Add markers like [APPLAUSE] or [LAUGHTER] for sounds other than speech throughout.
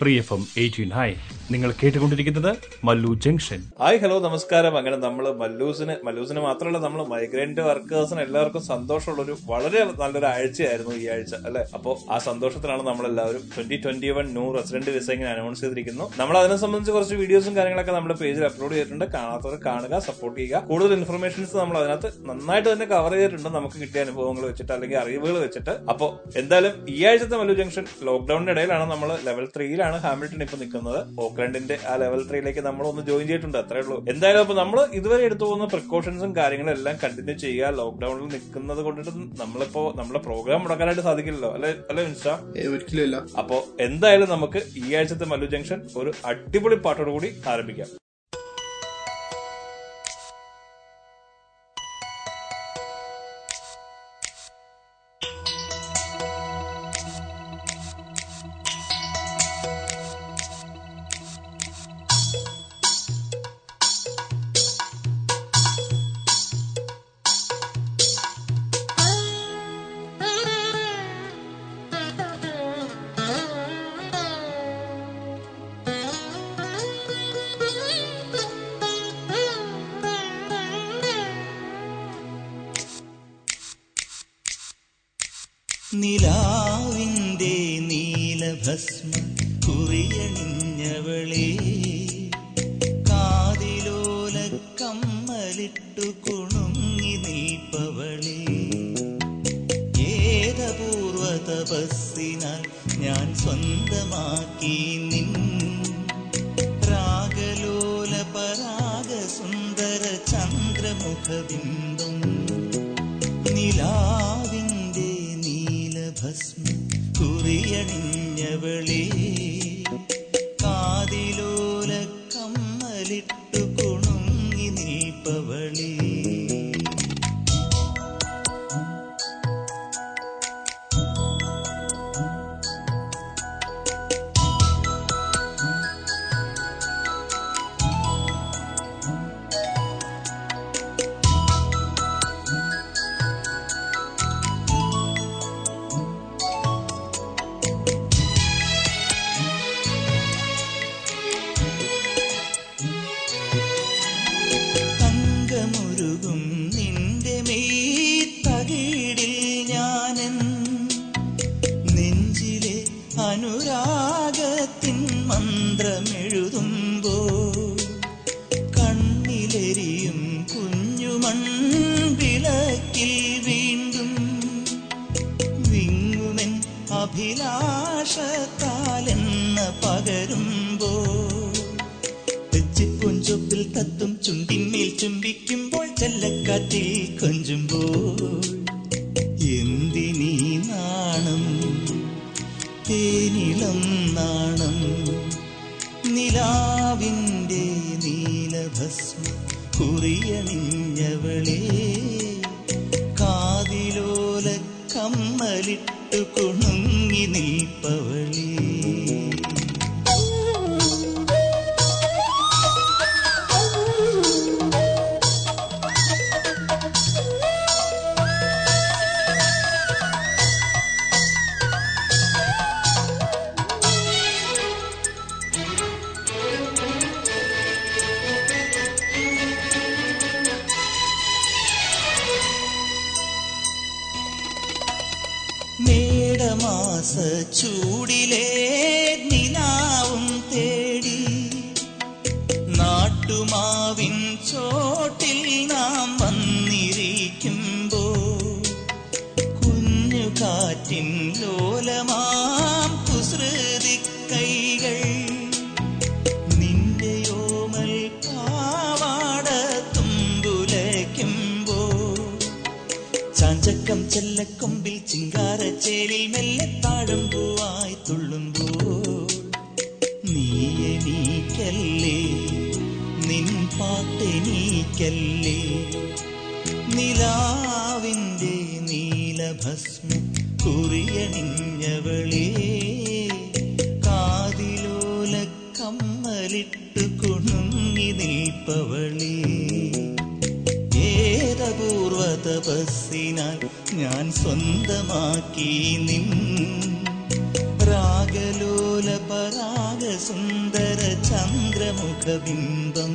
Free F M eighteen high നിങ്ങൾ കേട്ടുകൊണ്ടിരിക്കുന്നത് Mallu junction. Hi hello നമസ്കാരം. അങ്ങനെ നമ്മൾ മല്ലൂസിന് മല്ലൂസിന് മാത്രമല്ല നമ്മൾ മൈഗ്രന്റ് വർക്കേഴ്സിന് എല്ലാവർക്കും സന്തോഷമുള്ള ഒരു വളരെ നല്ലൊരു ആഴ്ചയായിരുന്നു ഈ ആഴ്ച അല്ലെ? അപ്പോൾ ആ സന്തോഷത്തിലാണ് നമ്മൾ എല്ലാവരും twenty twenty one new resident visa ഇങ്ങനെ അനൗൺസ് ചെയ്തിരിക്കുന്നു. നമ്മൾ അതിനെ സംബന്ധിച്ച് കുറച്ച് വീഡിയോസും കാര്യങ്ങളൊക്കെ നമ്മുടെ പേജിൽ അപ്ലോഡ് ചെയ്തിട്ടുണ്ട്. കാണാത്തവർ കാണുക സപ്പോർട്ട് ചെയ്യുക. കൂടുതൽ ഇൻഫർമേഷൻസ് നമ്മൾ അതിനകത്ത് നന്നായിട്ട് തന്നെ കവർ ചെയ്തിട്ടുണ്ട്. നമുക്ക് കിട്ടിയ അനുഭവങ്ങൾ വെച്ചിട്ട് അല്ലെങ്കിൽ അറിവുകൾ വെച്ചിട്ട്. അപ്പോൾ എന്തായാലും ഈ ആഴ്ചത്തെ മല്ലു ജംഗ്ഷൻ ലോക്ക്ഡൌണിന്റെ ഇടയിലാണ് നമ്മൾ ലെവൽ ത്രീയിലാണ് ഹാമിൽട്ടൺ ഇപ്പൊ നിൽക്കുന്നത്. ഓക്ലൻഡിന്റെ ആ ലെവൽ ത്രീയിലേക്ക് നമ്മൾ ഒന്ന് ജോയിൻ ചെയ്തിട്ടുണ്ട്. അത്രേ ഉള്ളൂ. എന്തായാലും അപ്പൊ നമ്മൾ ഇതുവരെ എടുത്തു പോകുന്ന പ്രിക്കോഷൻസും കാര്യങ്ങളും എല്ലാം കണ്ടിന്യൂ ചെയ്യുക. ലോക്ക്ഡൌണിൽ നിൽക്കുന്നത് കൊണ്ടിട്ട് നമ്മളിപ്പോ നമ്മളെ പ്രോഗ്രാം മുടക്കാനായിട്ട് സാധിക്കില്ലല്ലോ. അല്ലെ? അല്ലെ ഒരിക്കലും ഇല്ല. അപ്പോ എന്തായാലും നമുക്ക് ഈ ആഴ്ചത്തെ മല്ലു ജംഗ്ഷൻ ഒരു അടിപൊളി പാട്ടോട് കൂടി ആരംഭിക്കാം. നിലാവിന്റെ നീലഭസ്മ കുറിയണിഞ്ഞവളെ കാതിലോല കമ്മലിട്ടു കുണുങ്ങി നീപ്പവളെ. ഏതപൂർവ തപസ്സിനാൽ ഞാൻ സ്വന്തമാക്കി കൊഞ്ചുമ്പോൾ എന്തിനീ നാണം? തേനിളം നാണം. നിലാവിന്റെ നീലഭസ്മ കുറിയണിഞ്ഞവളെ കാതിലോല കമ്മലിട്ടു കുണുങ്ങി നിൽപ്പവളേ ചുല്ലക്കൊമ്പിൽ ചിങ്കാരച്ചേരിൽ മെല്ലെ താഴമ്പൂവായി തുള്ളുമ്പോൾ നീ എനിക്കല്ലേ നിൻ പാട്ടെനിക്കല്ലേ നിലാവിന്റെ നീലഭസ്മ കുറിയണിഞ്ഞവളേ കാതിലോല കമ്മലിട്ടു കുണുങ്ങി നിൽപ്പവളേ. ഏതപൂർവ തപസ്സിനാൽ സ്വന്തമാക്കി നിൻ രാഗലോല പരാഗ സുന്ദര ചന്ദ്രമുഖബിംബം.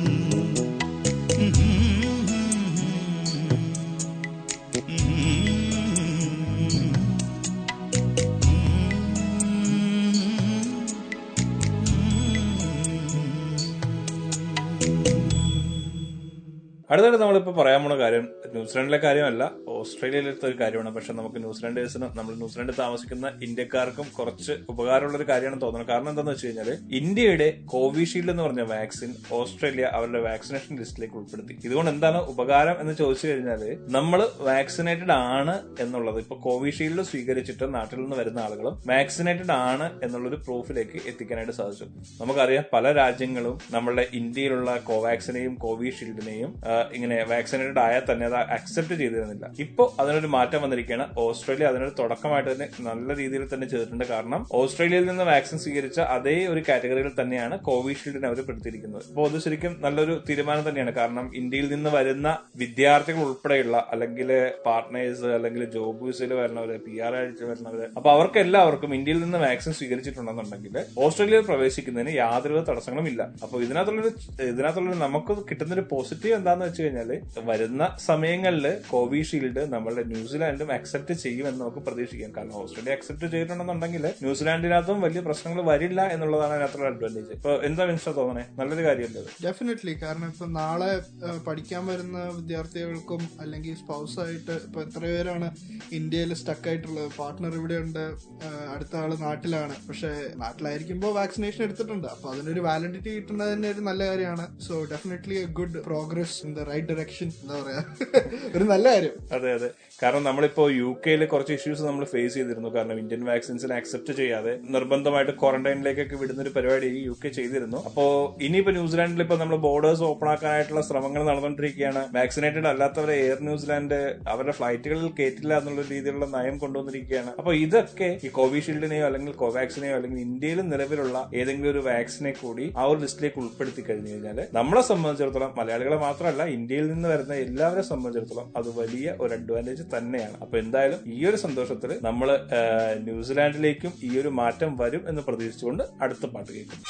അടുത്തായിട്ട് നമ്മളിപ്പോൾ പറയാൻ പോണ കാര്യം ന്യൂസിലാൻഡിലെ കാര്യമല്ല ഓസ്ട്രേലിയയിലത്തെ ഒരു കാര്യമാണ്. പക്ഷെ നമുക്ക് ന്യൂസിലാൻഡേഴ്സിന് നമ്മൾ ന്യൂസിലാൻഡിൽ താമസിക്കുന്ന ഇന്ത്യക്കാർക്കും കുറച്ച് ഉപകാരമുള്ള ഒരു കാര്യമാണ് തോന്നുന്നത്. കാരണം എന്താണെന്ന് വെച്ച് കഴിഞ്ഞാൽ ഇന്ത്യയുടെ കോവിഷീൽഡ് എന്ന് പറഞ്ഞ വാക്സിൻ ഓസ്ട്രേലിയ അവരുടെ വാക്സിനേഷൻ ലിസ്റ്റിലേക്ക് ഉൾപ്പെടുത്തി. ഇതുകൊണ്ട് എന്താണ് ഉപകാരം എന്ന് ചോദിച്ചു കഴിഞ്ഞാൽ നമ്മൾ വാക്സിനേറ്റഡ് ആണ് എന്നുള്ളത് ഇപ്പൊ കോവിഷീൽഡ് സ്വീകരിച്ചിട്ട് നാട്ടിൽ നിന്ന് വരുന്ന ആളുകളും വാക്സിനേറ്റഡ് ആണ് എന്നുള്ളൊരു പ്രൂഫിലേക്ക് എത്തിക്കാനായിട്ട് സാധിച്ചു. നമുക്കറിയാം പല രാജ്യങ്ങളും നമ്മളുടെ ഇന്ത്യയിലുള്ള കോവാക്സിനെയും കോവിഷീൽഡിനെയും ഇങ്ങനെ വാക്സിനേറ്റഡ് ആയാൽ തന്നെ അക്സെപ്റ്റ് ചെയ്തിരുന്നില്ല ഇപ്പോൾ അതിനൊരു മാറ്റം വന്നിരിക്കുകയാണ്. ഓസ്ട്രേലിയ അതിനൊരു തുടക്കമായിട്ട് തന്നെ നല്ല രീതിയിൽ തന്നെ ചെയ്തിട്ടുണ്ട്. കാരണം ഓസ്ട്രേലിയയിൽ നിന്ന് വാക്സിൻ സ്വീകരിച്ച അതേ ഒരു കാറ്റഗറിയിൽ തന്നെയാണ് കോവിഷീൽഡിനെ അവർ പെടുത്തിയിരിക്കുന്നത്. അപ്പോൾ അത് ശരിക്കും നല്ലൊരു തീരുമാനം തന്നെയാണ്. കാരണം ഇന്ത്യയിൽ നിന്ന് വരുന്ന വിദ്യാർത്ഥികൾ ഉൾപ്പെടെയുള്ള അല്ലെങ്കിൽ പാർട്ട്നേഴ്സ് അല്ലെങ്കിൽ ജോബ് വിസയിൽ വരുന്നവര് പി ആർ ആയിട്ട് വരുന്നവര് അപ്പൊ അവർക്ക് എല്ലാവർക്കും ഇന്ത്യയിൽ നിന്ന് വാക്സിൻ സ്വീകരിച്ചിട്ടുണ്ടെന്നുണ്ടെങ്കിൽ ഓസ്ട്രേലിയയിൽ പ്രവേശിക്കുന്നതിന് യാതൊരു തടസ്സങ്ങളും ഇല്ല. അപ്പൊ ഇതിനകത്തുള്ളൊരു ഇതിനകത്തുള്ളൊരു നമുക്ക് കിട്ടുന്നൊരു പോസിറ്റീവ് എന്താന്ന് വെച്ച് കഴിഞ്ഞാൽ വരുന്ന സമയങ്ങളിൽ കോവിഷീൽഡ് നമ്മളുടെ ന്യൂസിലാൻഡും അക്സെപ്റ്റ് ചെയ്യുമെന്ന് നമുക്ക് പ്രതീക്ഷിക്കാം. കാരണം ഓസ്ട്രേലിയ അക്സെപ്റ്റ് ചെയ്തിട്ടുണ്ടെന്നുണ്ടെങ്കിൽ ന്യൂസിലാൻഡിനകത്തും വലിയ പ്രശ്നങ്ങൾ വരില്ല എന്നുള്ളതാണ് അതിനകത്തുള്ള അഡ്വാന്റേജ് ഇപ്പൊ എന്താ മിനിസ്റ്റർ തോന്നണേ? നല്ലൊരു കാര്യമല്ലേ? ഡെഫിനറ്റ്ലി കാരണം ഇപ്പൊ നാളെ പഠിക്കാൻ വരുന്ന വിദ്യാർത്ഥികൾക്കും അല്ലെങ്കിൽ സ്പൗസ് ആയിട്ട് ഇപ്പൊ എത്ര പേരാണ് ഇന്ത്യയിൽ സ്റ്റക്ക് ആയിട്ടുള്ളത്. പാർട്ട്ണർ ഇവിടെ ഉണ്ട് അടുത്ത ആൾ നാട്ടിലാണ്. പക്ഷെ നാട്ടിലായിരിക്കുമ്പോൾ വാക്സിനേഷൻ എടുത്തിട്ടുണ്ട്. അപ്പൊ അതിനൊരു വാലിഡിറ്റി കിട്ടുന്നത് തന്നെ ഒരു നല്ല കാര്യമാണ്. So definitely a good progress in the right direction എന്താ പറയാ? ഒരു നല്ല കാര്യം. അതെ അതെ. കാരണം നമ്മളിപ്പോ യു കെയിൽ കുറച്ച് ഇഷ്യൂസ് നമ്മൾ ഫേസ് ചെയ്തിരുന്നു. കാരണം ഇന്ത്യൻ വാക്സിൻസിനെ അക്സെപ്റ്റ് ചെയ്യാതെ നിർബന്ധമായിട്ട് ക്വാറന്റൈനിലേക്കൊക്കെ വിടുന്ന ഒരു പരിപാടി യു കെ ചെയ്തിരുന്നു. അപ്പോ ഇനിയിപ്പോ ന്യൂസിലാൻഡിൽ ഇപ്പൊ നമ്മൾ ബോർഡേഴ്സ് ഓപ്പൺ ആക്കാനായിട്ടുള്ള ശ്രമങ്ങൾ നടന്നുകൊണ്ടിരിക്കുകയാണ്. വാക്സിനേറ്റഡ് അല്ലാത്തവരെ എയർ ന്യൂസിലാൻഡ് അവരുടെ ഫ്ലൈറ്റുകളിൽ കയറ്റില്ല എന്നുള്ള രീതിയിലുള്ള നയം കൊണ്ടുവന്നിരിക്കുകയാണ്. അപ്പൊ ഇതൊക്കെ ഈ കോവിഷീൽഡിനെയോ അല്ലെങ്കിൽ കോവാക്സിനെയോ അല്ലെങ്കിൽ ഇന്ത്യയിൽ നിലവിലുള്ള ഏതെങ്കിലും ഒരു വാക്സിനെ കൂടി ആ ഒരു ലിസ്റ്റിലേക്ക് ഉൾപ്പെടുത്തി കഴിഞ്ഞു കഴിഞ്ഞാൽ നമ്മളെ സംബന്ധിച്ചിടത്തോളം മലയാളികളെ മാത്രമല്ല ഇന്ത്യയിൽ നിന്ന് വരുന്ന എല്ലാവരെ അത് വലിയ ഒരു അഡ്വാന്റേജ് തന്നെയാണ്. അപ്പൊ എന്തായാലും ഈ ഒരു സന്തോഷത്തിൽ നമ്മൾ ന്യൂസിലാൻഡിലേക്കും ഈ ഒരു മാറ്റം വരും എന്ന് പ്രതീക്ഷിച്ചുകൊണ്ട് അടുത്ത പാട്ട് കേൾക്കും.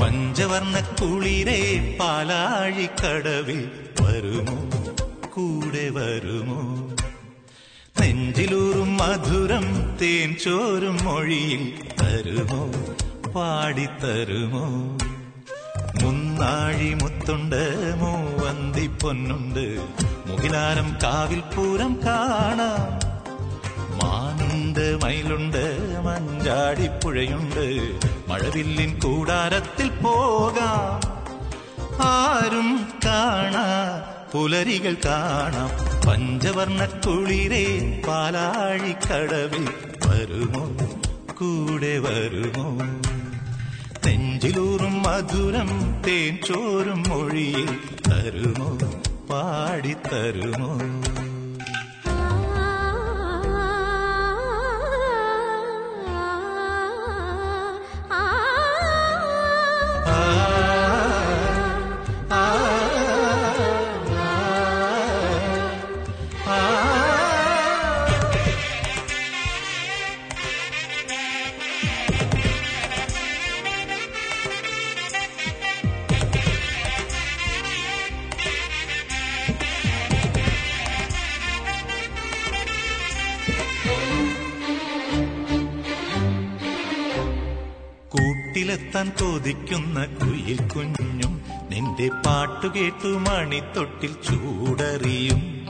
പഞ്ചവർണ കുളിരേ പാലാഴിക്കടവിൽ വരുമോ കൂടെ വരുമോ? നെഞ്ചിലൂറും മധുരം തേൻ ചോരും മൊഴിയിൽ തരുമോ? പാടിത്തരുമോ? മുന്നാഴി മുത്തുണ്ട് മൂവന്തി പൊന്നുണ്ട്. മുകിലാരം കാവിൽ പൂരം കാണാം. മാനുണ്ട് മയിലുണ്ട് മഞ്ചാടിപ്പുഴയുണ്ട് മഴവില്ലിൻ കൂടാരത്തിൽ പോകാം. ആരും കാണാ പുലരികൾ കാണാം. പഞ്ചവർണ കുളിരേ പാലാഴിക്കടവിൽ വരുമോ? കൂടെ വരുമോ? നെഞ്ചിലൂറും മധുരം തേൻ ചോറും മൊഴിയിൽ തരുമോ? പാടിത്തരുമോ? കൊതിക്കുന്ന കുയിൽ കുഞ്ഞും നിന്റെ പാട്ടു കേട്ടു മണിത്തൊട്ടിൽ ചൂടറിയും.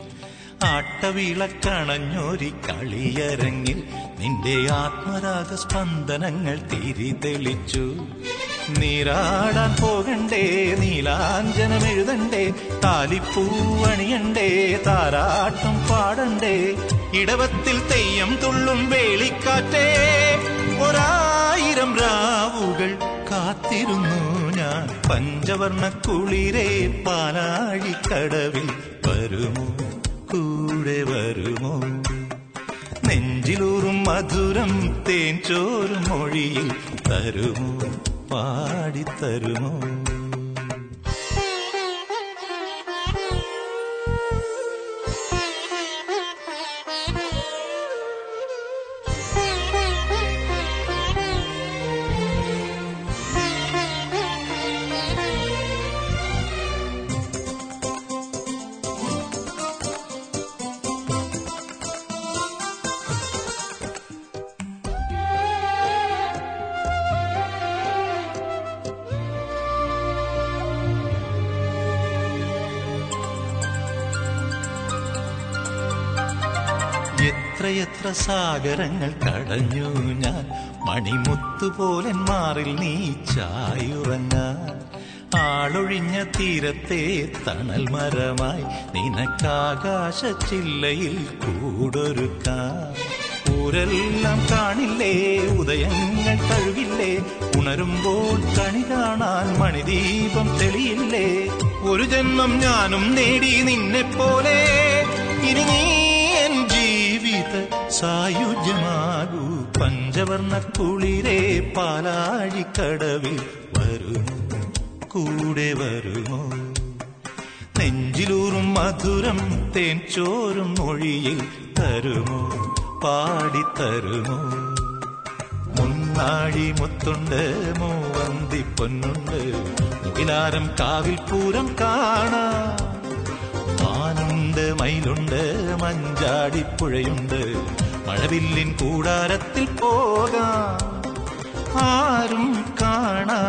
ആട്ടവിളക്കണഞ്ഞൊരി കളിയരങ്ങിൽ നിന്റെ ആത്മരാഗ സ്പന്ദനങ്ങൾ തിരിതെളിച്ചു. നീരാടാൻ പോകണ്ടേ നീലാഞ്ജനം എഴുതണ്ടേ താലിപ്പൂവണിയണ്ടേ താരാട്ടം പാടണ്ടേ ഇടവത്തിൽ തെയ്യം തുള്ളും വേളിക്കാറ്റേ. ഒരായിരം രാവുകൾ കാത്തിരുന്നു ഞാൻ. പഞ്ചവർണ കുളിരെ പാലാഴിക്കടവിൽ വരുമോ? കൂടെ വരുമോ? നെഞ്ചിലൂറും മധുരം തേൻ ചോറും മൊഴിയിൽ തരുമോ? പാടിത്തരുമോ? എത്രയെത്ര സാഗരങ്ങൾ കടഞ്ഞു ഞാൻ. മണിമുത്തുപോലൻ മാറിൽ നീ ചായുറങ്ങാൻ. ആളൊഴിഞ്ഞ തീരത്തെ തണൽ മരമായി നിനക്കാകാശ ചില്ലയിൽ കൂടൊരുക്കാൻ. ഊരെല്ലാം കാണില്ലേ ഉദയങ്ങൾ കഴുകില്ലേ ഉണരുമ്പോൾ കണി കാണാൻ മണിദീപം തെളിയില്ലേ. ഒരു ജന്മം ഞാനും നേടി നിന്നെ പോലെ ഇനി നീ സായുജ്യമാകൂ. പഞ്ചവർണ കുളിരെ പാലാഴിക്കടവിൽ വരുമോ? കൂടെ വരുമോ? നെഞ്ചിലൂറും മധുരം തേൻ ചോറും മൊഴിയിൽ തരുമോ? പാടിത്തരുമോ? മുന്നാഴി മുത്തുണ്ട് മൂവന്തി പൊന്നുണ്ട്. മുകിലാരം കാവിൽ പൂരം കാണാം. മാനുണ്ട് മയിലുണ്ട് മഞ്ചാടിപ്പുഴയുണ്ട് മഴവില്ലിൻ കൂടാരത്തിൽ പോകാം. ആരും കാണാ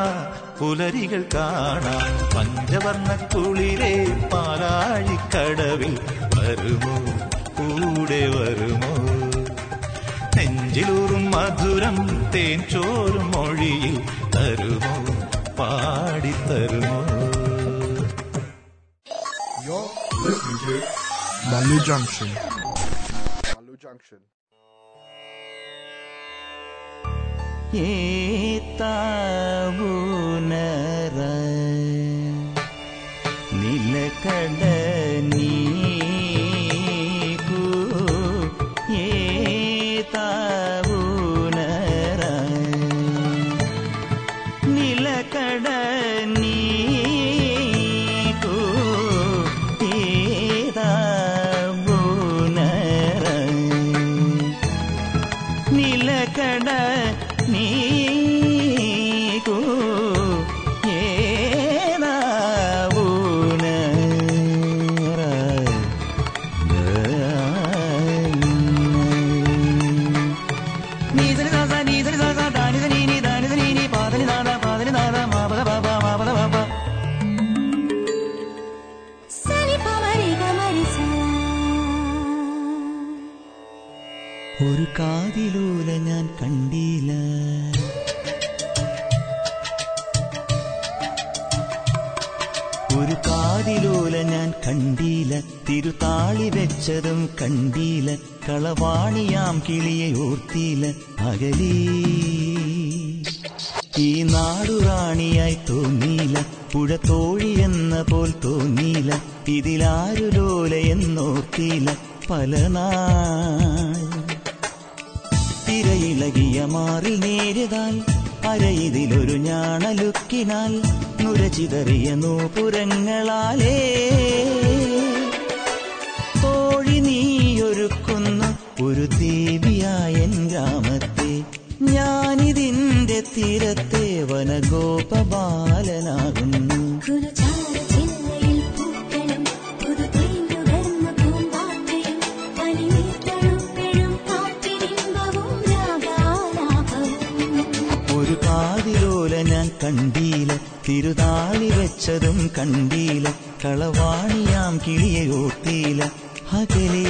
പുലരികൾ കാണാം. പഞ്ചവർണ കുളിരെ പാലാഴിക്കടവിൽ വരുമോ? കൂടെ വരുമോ? നെഞ്ചിലൂറും മധുരം തേൻ ചോറും മൊഴിയിൽ തരുമോ? പാടിത്തരുമോ? Malu Junction. Malu Junction. ஏத்தாவுனர நிலக்கட நீ കളവാണിയാം കിളിയെ ഓർത്തില്ല അകലീ കണ്ടീല തിരുതാളി വെച്ചതും കണ്ടീല കളവാണിയാം കിളിയെ ഓർത്തീല അകലേ.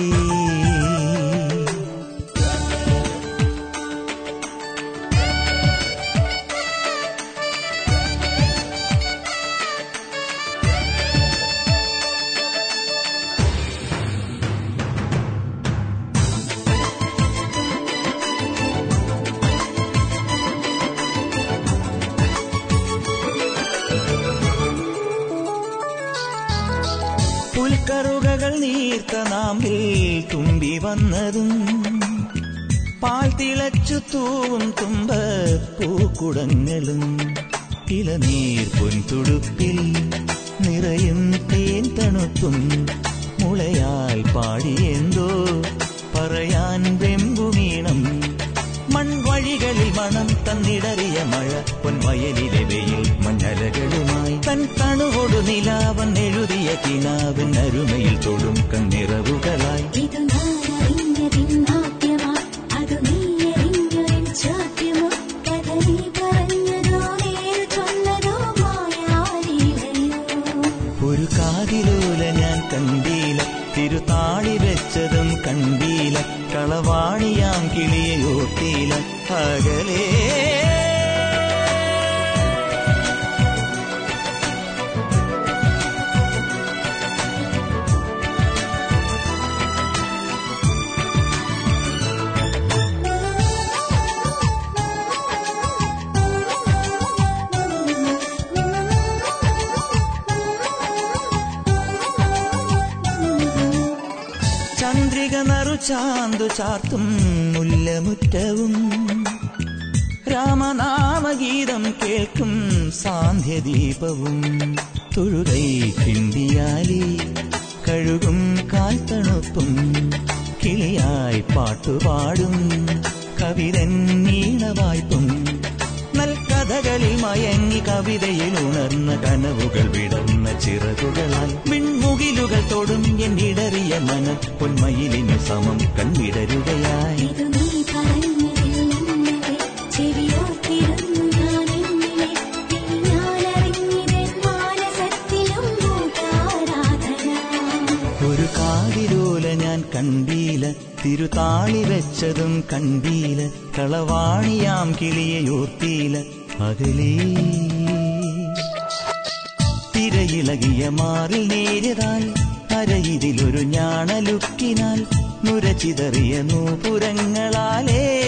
തിളച്ചു തൂവും തുമ്പ പൂക്കുടങ്ങളും ഇളനീർ പൊൻതുടുപ്പിൽ നിറയും തേൻ തണുപ്പും മുളയാൽ പാടിയെന്തോ പറയാൻ വെമ്പുമീണം മൺവഴികളിൽ മണം തന്നിടറിയ മഴ പൊൻവയലിലെ വെയിൽ മഞ്ഞലകളുമായി തൻ തണുകൊടു നിലാവൻ എഴുതിയ കിനാവൻ അരുമയിൽ ചാന്തു ചാർത്തും മുല്ലമുറ്റവും. രാമനാമഗീതം കേൾക്കും സാന്ധ്യദീപവും. തുഴുകൈ കിണ്ടിയാലി കഴുകും കാൽത്തണുപ്പും. കിളിയായി പാട്ടുപാടും കവിതൻ നീണവായ്പും. നൽകഥകളിൽ മയങ്ങി കവിതയിൽ ഉണർന്ന കനവുകൾ വിടർന്ന ചിറകുകളാൽ. വിൺമുകിലുകൾ തൊടും എന്നിടറിയ മന പൊന്മയിലിന് സമം കൺവിടരുകയായി. ഒരു കാതിരോല ഞാൻ കണ്ടീല തിരുതാളി വെച്ചതും കണ്ടീല കളവാണിയാം കിളിയോർത്തീല അകലേ തിരയിളകിയ മാറിൽ നേരിടാൻ അരയിതിലൊരു ഞാണലുക്കിനാൽ നുരചിതറിയ നൂപുരങ്ങളാലേ.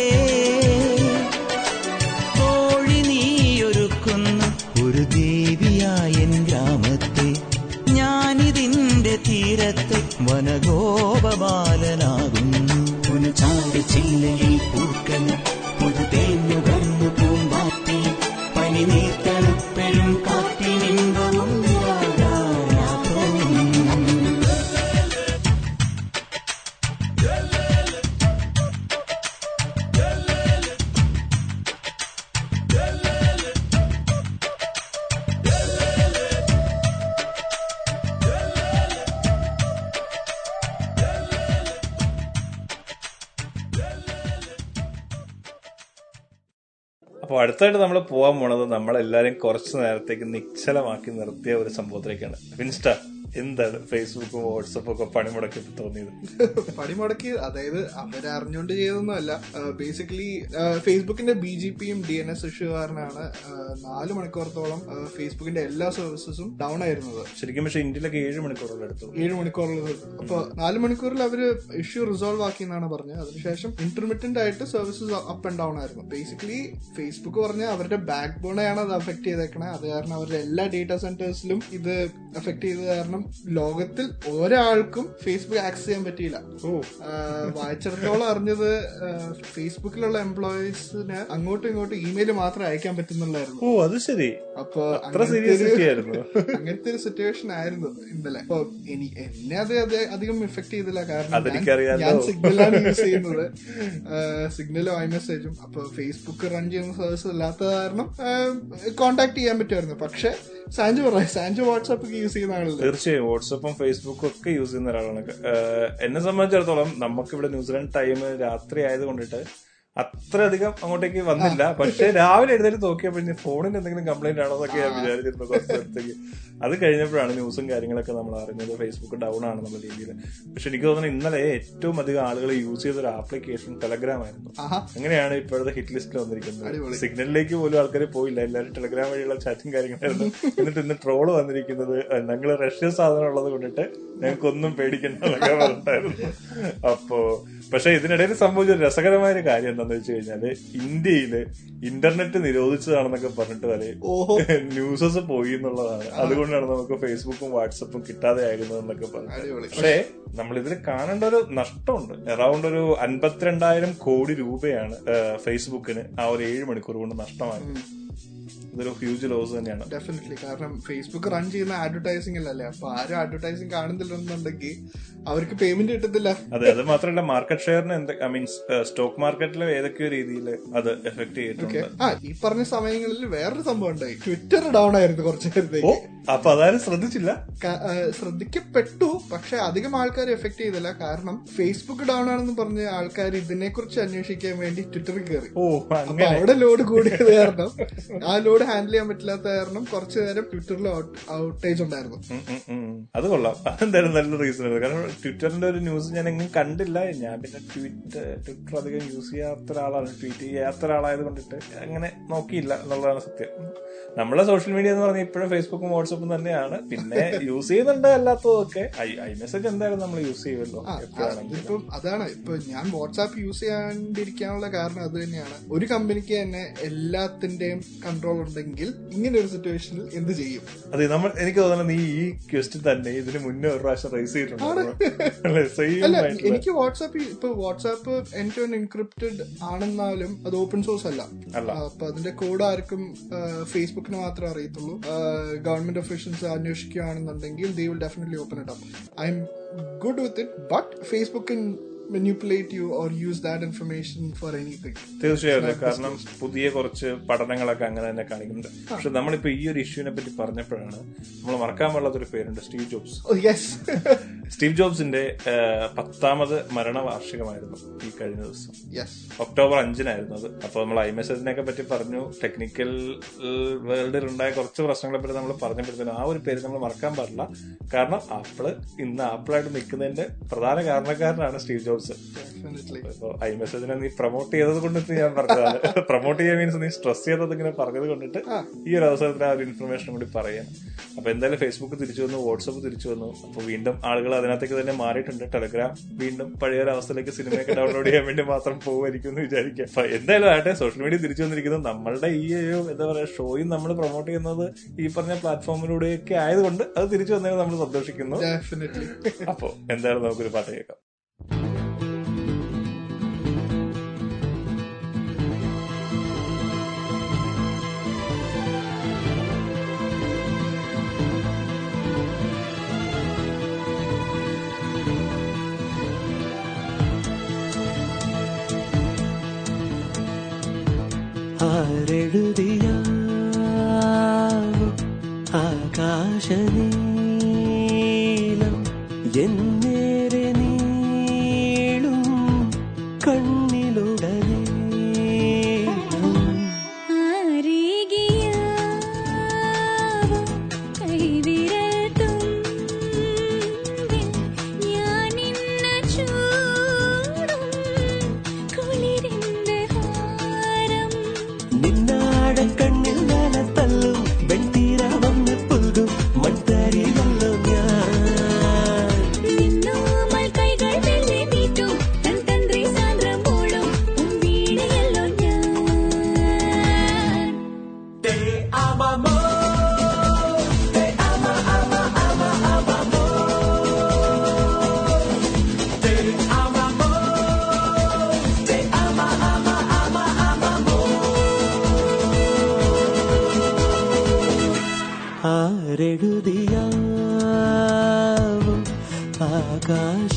കോഴി നീയൊരുക്കുന്നു. ഒരു ദേവിയായൻ ഗ്രാമത്തെ ഞാനിതിന്റെ തീരത്തെ വനഗോപബാലനാകുന്നു. പുനചാടി ചില്ലയിൽ പൂക്കൾ അടുത്തായിട്ട് നമ്മൾ പോകാൻ പോണത് നമ്മളെല്ലാവരും കുറച്ച് നേരത്തേക്ക് നിശ്ചലമാക്കി നിർത്തിയ ഒരു സംഭവത്തിലേക്കാണ്. ഇൻസ്റ്റ എന്താണ് ഫേസ്ബുക്കും വാട്സപ്പും ഒക്കെ പണിമുടക്കി തോന്നിയത്? പണിമുടക്കി അതായത് അവരറിഞ്ഞുകൊണ്ട് ചെയ്തൊന്നുമല്ല ബേസിക്കലി ഫേസ്ബുക്കിന്റെ ബി ജി പിയും ഡി എൻ എസ് ഇഷ്യൂ ആ, നാല് മണിക്കൂറത്തോളം ഫേസ്ബുക്കിന്റെ എല്ലാ സർവീസസും ഡൗൺ ആയിരുന്നത് ശരിക്കും പക്ഷേ ഇന്ത്യയിലൊക്കെ ഏഴ് മണിക്കൂറുകൾ എടുത്തു ഏഴ് മണിക്കൂറുകൾ അപ്പൊ നാല് മണിക്കൂറിൽ അവർ ഇഷ്യൂ റിസോൾവ് ആക്കി എന്നാണ് പറഞ്ഞത്. അതിനുശേഷം ഇന്റർമീഡിയന്റ് ആയിട്ട് സർവീസസ് അപ്പ് ആൻഡ് ഡൗൺ ആയിരുന്നു. ബേസിക്കലി ഫേസ്ബുക്ക് പറഞ്ഞ അവരുടെ ബാക്ക് ബോണെയാണ് അത് അഫക്ട് ചെയ്തേക്കണേ. അത് കാരണം അവരുടെ എല്ലാ ഡേറ്റാ സെന്റേഴ്സിലും ഇത് അഫക്ട് ചെയ്തത് കാരണം ലോകത്തിൽ ഒരാൾക്കും ഫേസ്ബുക്ക് ആക്സസ് ചെയ്യാൻ പറ്റിയില്ല. വായിച്ചിടത്തോളം അറിഞ്ഞത് ഫേസ്ബുക്കിലുള്ള എംപ്ലോയീസിന് അങ്ങോട്ടും ഇങ്ങോട്ടും ഇമെയിൽ മാത്രം അയക്കാൻ പറ്റുന്നുള്ളായിരുന്നു. ഓ അത് ശരി. അപ്പൊ. അങ്ങനത്തെ ഒരു സിറ്റുവേഷൻ ആയിരുന്നു. ഇന്നലെ. അപ്പൊ എനി എന്നെ അത് അധികം ഇഫക്ട് ചെയ്തില്ല. കാരണം ഞാൻ- സിഗ്നലാണ് യൂസ് ചെയ്യുന്നത്. സിഗ്നലും ഐ മെസ്സേജും അപ്പൊ ഫേസ്ബുക്ക് റൺ ചെയ്യുന്ന സർവീസ് ഇല്ലാത്ത കാരണം കോണ്ടാക്ട് ചെയ്യാൻ പറ്റുമായിരുന്നു. പക്ഷെ സാൻജു പറഞ്ഞു സാൻജു വാട്സാപ്പ് യൂസ് ചെയ്യുന്ന ആളല്ലേ? തീർച്ചയായും. വാട്സപ്പും ഫേസ്ബുക്കും ഒക്കെ യൂസ് ചെയ്യുന്ന ഒരാളാണ്. എന്നെ സംബന്ധിച്ചിടത്തോളം നമുക്കിവിടെ ന്യൂസിലാൻഡ് ടൈം രാത്രി ആയത് കൊണ്ടിട്ട് അത്രയധികം അങ്ങോട്ടേക്ക് വന്നില്ല. പക്ഷെ രാവിലെ എഴുന്നേറ്റ് നോക്കിയപ്പോൾ ഫോണിന് എന്തെങ്കിലും കംപ്ലൈന്റ് ആണോ എന്നൊക്കെ ഞാൻ വിചാരിച്ചിരുന്നു കുറച്ച് നേരത്തേക്ക് അത് കഴിഞ്ഞപ്പോഴാണ് ന്യൂസും കാര്യങ്ങളൊക്കെ നമ്മൾ അറിഞ്ഞത്. ഫേസ്ബുക്ക് ഡൗൺ ആണ് നമ്മുടെ രീതിയിൽ പക്ഷെ എനിക്ക് തോന്നുന്നു ഇന്നലെ ഏറ്റവും അധികം ആളുകൾ യൂസ് ചെയ്ത ഒരു ആപ്ലിക്കേഷൻ ടെലഗ്രാം ആയിരുന്നു. അങ്ങനെയാണ് ഇപ്പോഴത്തെ ഹിറ്റ് ലിസ്റ്റിൽ വന്നിരിക്കുന്നത്. സിഗ്നലിലേക്ക് പോലും ആൾക്കാർ പോയില്ല. എല്ലാവരും ടെലഗ്രാം വഴിയുള്ള ചാറ്റും കാര്യങ്ങളായിരുന്നു. എന്നിട്ട് ഇന്ന് ട്രോൾ വന്നിരിക്കുന്നത് ഞങ്ങൾ റഷ്യൻ സാധനം ഉള്ളത് കൊണ്ടിട്ട് ഞങ്ങൾക്കൊന്നും പേടിക്കണ്ട എന്നൊക്കെ പറഞ്ഞിട്ടായിരുന്നു. അപ്പോ പക്ഷെ ഇതിനിടയിൽ സംഭവിച്ച ഒരു രസകരമായ ഒരു കാര്യം എന്താണെന്ന് വെച്ച് കഴിഞ്ഞാൽ ഇന്ത്യയിൽ ഇന്റർനെറ്റ് നിരോധിച്ചതാണെന്നൊക്കെ പറഞ്ഞിട്ട് വരെ ന്യൂസസ് പോയി എന്നുള്ളതാണ്. അതുകൊണ്ടാണ് നമുക്ക് ഫേസ്ബുക്കും വാട്സപ്പും കിട്ടാതെ ആയിരുന്നതെന്നൊക്കെ പറഞ്ഞു പക്ഷേ നമ്മൾ ഇതിൽ കാണേണ്ട ഒരു നഷ്ടമുണ്ട്. അറൌണ്ട് ഒരു അൻപത്തിരണ്ടായിരം കോടി രൂപയാണ് ഫേസ്ബുക്കിന് ആ ഒരു ഏഴ് മണിക്കൂർ കൊണ്ട് നഷ്ടമായത്. ഇതൊരു ഹ്യൂജ് ലോസ് തന്നെയാണ്. ഡെഫിനറ്റ്ലി കാരണം ഫേസ്ബുക്ക് റൺ ചെയ്യുന്ന അഡ്വർടൈസിംഗ് അല്ലല്ലേ? അപ്പൊ ആരും അഡ്വർടൈസിംഗ് കാണുന്നില്ലെന്നുണ്ടെങ്കിൽ അവർക്ക് പേയ്മെന്റ് കിട്ടത്തില്ല. അതെ അത് മാത്രമല്ല മാർക്കറ്റ് ഷെയറിന് എന്താ ഐ മീൻസ് സ്റ്റോക്ക് മാർക്കറ്റിലെ ഏതൊക്കെയോ രീതിയിൽ അത് എഫക്ട് ചെയ്തിട്ടുണ്ട്. ആ ഈ പറഞ്ഞ സമയങ്ങളിൽ വേറൊരു സംഭവം ഉണ്ടായി. ട്വിറ്റർ ഡൗൺ ആയിരുന്നു കുറച്ചു നേരത്തേക്ക് അപ്പൊ അതാരും ശ്രദ്ധിച്ചില്ല? ശ്രദ്ധിക്കപ്പെട്ടു പക്ഷെ അധികം ആൾക്കാർ എഫക്ട് ചെയ്തില്ല. കാരണം ഫേസ്ബുക്ക് ഡൗൺ ആണെന്ന് പറഞ്ഞ് ആൾക്കാർ ഇതിനെ കുറിച്ച് അന്വേഷിക്കാൻ വേണ്ടി ട്വിറ്ററിൽ കയറി ഓ അവിടെ ലോഡ് കൂടിയത് കാരണം ആ ലോഡ് ഹാൻഡിൽ ചെയ്യാൻ പറ്റില്ലാത്ത കാരണം കുറച്ചു നേരം ട്വിറ്ററിൽ ഔട്ടേജ് ഉണ്ടായിരുന്നു. അത് കൊള്ളാം. അതെന്തായാലും നല്ല റീസൺ കാരണം ട്വിറ്ററിന്റെ ഒരു ന്യൂസ് ഞാൻ എങ്ങും കണ്ടില്ല. ഞാൻ പിന്നെ ട്വിറ്റർ ട്വിറ്റർ അധികം യൂസ് ചെയ്യാത്ത ഒരാളാണ്. ട്വീറ്റ് ചെയ്യാത്ത ഒരാളായത് കൊണ്ടിട്ട് അങ്ങനെ നോക്കിയില്ല എന്നുള്ളതാണ് സത്യം. നമ്മളെ സോഷ്യൽ മീഡിയ എന്ന് പറഞ്ഞാൽ ഇപ്പോഴും ഫേസ്ബുക്കും വാട്സപ്പും തന്നെയാണ്. പിന്നെ യൂസ് ചെയ്യുന്നുണ്ട് അല്ലാത്തതൊക്കെ? ഐ ഐ മെസ്സേജ് എന്തായാലും നമ്മൾ യൂസ് ചെയ്യുമല്ലോ ഇപ്പം അതാണ്. ഇപ്പൊ ഞാൻ വാട്സാപ്പ് യൂസ് ചെയ്യാണ്ടിരിക്കാനുള്ള കാരണം അത് തന്നെയാണ്. ഒരു കമ്പനിക്ക് തന്നെ എല്ലാത്തിന്റെയും കൺട്രോൾ ഉണ്ടെങ്കിൽ ഇങ്ങനെ ഒരു സിറ്റുവേഷനിൽ എന്ത് ചെയ്യും? അതെ നമ്മൾ എനിക്ക് തോന്നുന്നു നീ ഈ ക്വസ്റ്റ്യൻ തന്നെ ഇതിന് മുന്നേ ഒരു പ്രാവശ്യം റൈസ് ചെയ്തിട്ടുണ്ട്. എനിക്ക് വാട്സാപ്പ് ഇപ്പൊ WhatsApp end to end encrypted ആണെന്നാലും അത് ഓപ്പൺ സോഴ്സ് അല്ല. അല്ല. അപ്പൊ അതിന്റെ കോഡ് ആർക്കും ഫേസ്ബുക്കിന് മാത്രമേ അറിയത്തുള്ളൂ. Government officials അന്വേഷിക്കുകയാണെന്നുണ്ടെങ്കിൽ they will definitely open it I'm good with it but Facebook manipulate you or use that information for anything. തീർച്ചയായിട്ടും കാരണം പുതിയ കുറച്ച് പഠനങ്ങളൊക്കെ അങ്ങനെ തന്നെ കാണിക്കുന്നുണ്ട്. പക്ഷെ നമ്മളിപ്പോ ഈ ഒരു ഇഷ്യൂവിനെ പറ്റി പറഞ്ഞപ്പോഴാണ് നമ്മൾ മറക്കാൻ പാടില്ലാത്ത ഒരു പേരുണ്ട് സ്റ്റീവ് ജോബ്സ്. Oh [LAUGHS] സ്റ്റീവ് ജോബ്സിന്റെ പത്താമത് പത്താമത് മരണവാർഷികമായിരുന്നു ഈ കഴിഞ്ഞ ദിവസം. ഒക്ടോബർ അഞ്ചിനായിരുന്നു അത്. അപ്പോൾ നമ്മൾ ഐ മെസ്സേജിനെയൊക്കെ പറ്റി പറഞ്ഞു. ടെക്നിക്കൽ വേൾഡിൽ ഉണ്ടായ കുറച്ച് പ്രശ്നങ്ങളെ പറ്റി നമ്മൾ പറഞ്ഞപ്പോഴത്തേനും ആ ഒരു പേര് നമ്മൾ മറക്കാൻ പാടില്ല. കാരണം ആപ്പിൾ ഇന്ന് ആപ്പിളായിട്ട് നിൽക്കുന്നതിന്റെ പ്രധാന കാരണക്കാരനാണ് സ്റ്റീവ് ജോബ്സ്. Definitely. ഇപ്പൊ ഐ മെസ്സേജിനെ നീ പ്രൊമോട്ട് ചെയ്തത് കൊണ്ടിട്ട് ഞാൻ പറഞ്ഞതാണ്. പ്രൊമോട്ട് ചെയ്യാൻ മീൻസ് നീ സ്ട്രെസ് ചെയ്തത് ഇങ്ങനെ പറഞ്ഞത് കൊണ്ടിട്ട് ഈ ഒരു അവസരത്തിൽ ആ ഒരു ഇൻഫർമേഷൻ കൂടി പറയാം. അപ്പൊ എന്തായാലും ഫേസ്ബുക്ക് തിരിച്ചു വന്നു വാട്സപ്പ് തിരിച്ചു വന്നു. അപ്പൊ വീണ്ടും ആളുകൾ അതിനകത്തേക്ക് തന്നെ മാറിയിട്ടുണ്ട്. ടെലഗ്രാം വീണ്ടും പഴയ ഒരു അവസ്ഥയിലേക്ക് സിനിമയൊക്കെ ഡൗൺലോഡ് ചെയ്യാൻ വേണ്ടി മാത്രം പോകുമായിരിക്കും എന്ന് വിചാരിക്കാം അപ്പൊ എന്തായാലും ആട്ടെ സോഷ്യൽ മീഡിയ തിരിച്ചു വന്നിരിക്കുന്നത് നമ്മളുടെ ഈ ഒരു എന്താ പറയാ ഷോയും നമ്മൾ പ്രൊമോട്ട് ചെയ്യുന്നത് ഈ പറഞ്ഞ പ്ലാറ്റ്ഫോമിലൂടെയൊക്കെ ആയതുകൊണ്ട് അത് തിരിച്ചു വന്നതിന് നമ്മൾ സന്തോഷിക്കുന്നു. Definitely. അപ്പോ എന്തായാലും നമുക്കൊരു പാട്ട് കേൾക്കാം. ആരെഴുതിയാവും ആകാശനീലം എന്നേരെ Hari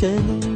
ആകാശനീലം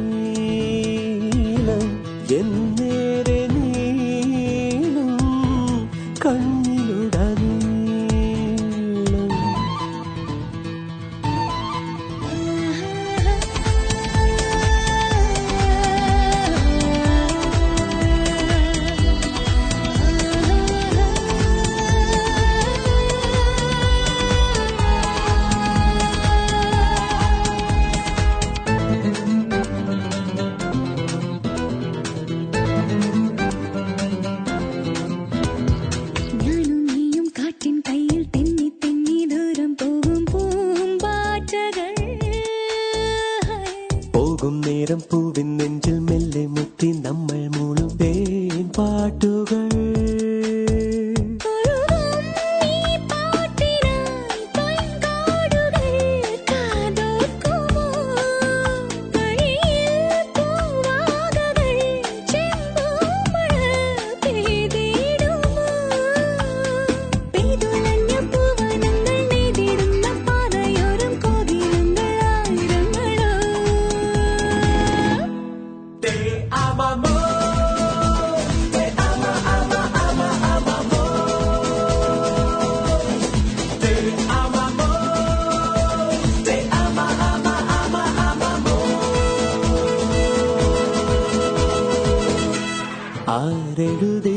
de, de, de.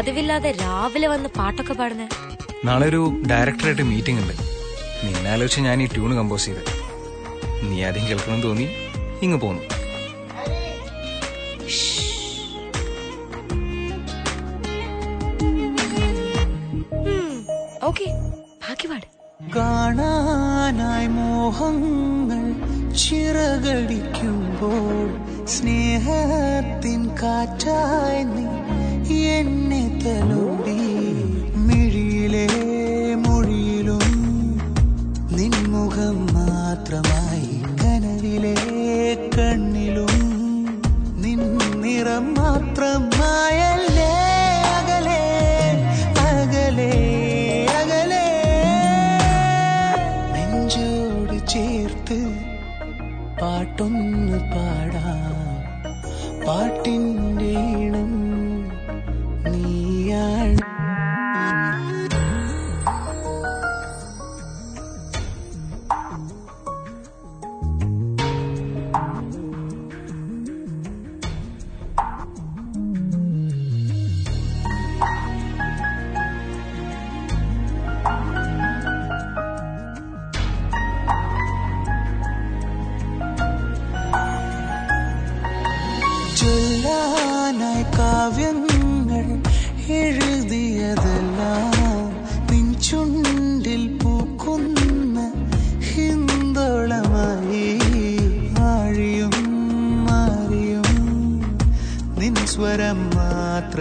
പതിവില്ലാതെ രാവിലെ വന്ന് പാട്ടൊക്കെ പാടുന്നേ? നാളെ ഒരു ഡയറക്ടറായിട്ട് മീറ്റിംഗ് ഉണ്ട്. നിന്നാലോചിച്ച് ഞാൻ ഈ ട്യൂൺ കമ്പോസ് ചെയ്ത്. നീ ആദ്യം കേൾക്കണം തോന്നി ഇങ്ങ് പോന്നു. ഓക്കെ ബാക്കി പാട്. കാണാനായി മോഹങ്ങൾ ചിറകടിക്കുമ്പോൾ സ്നേഹത്തിൻ കാറ്റായി നീ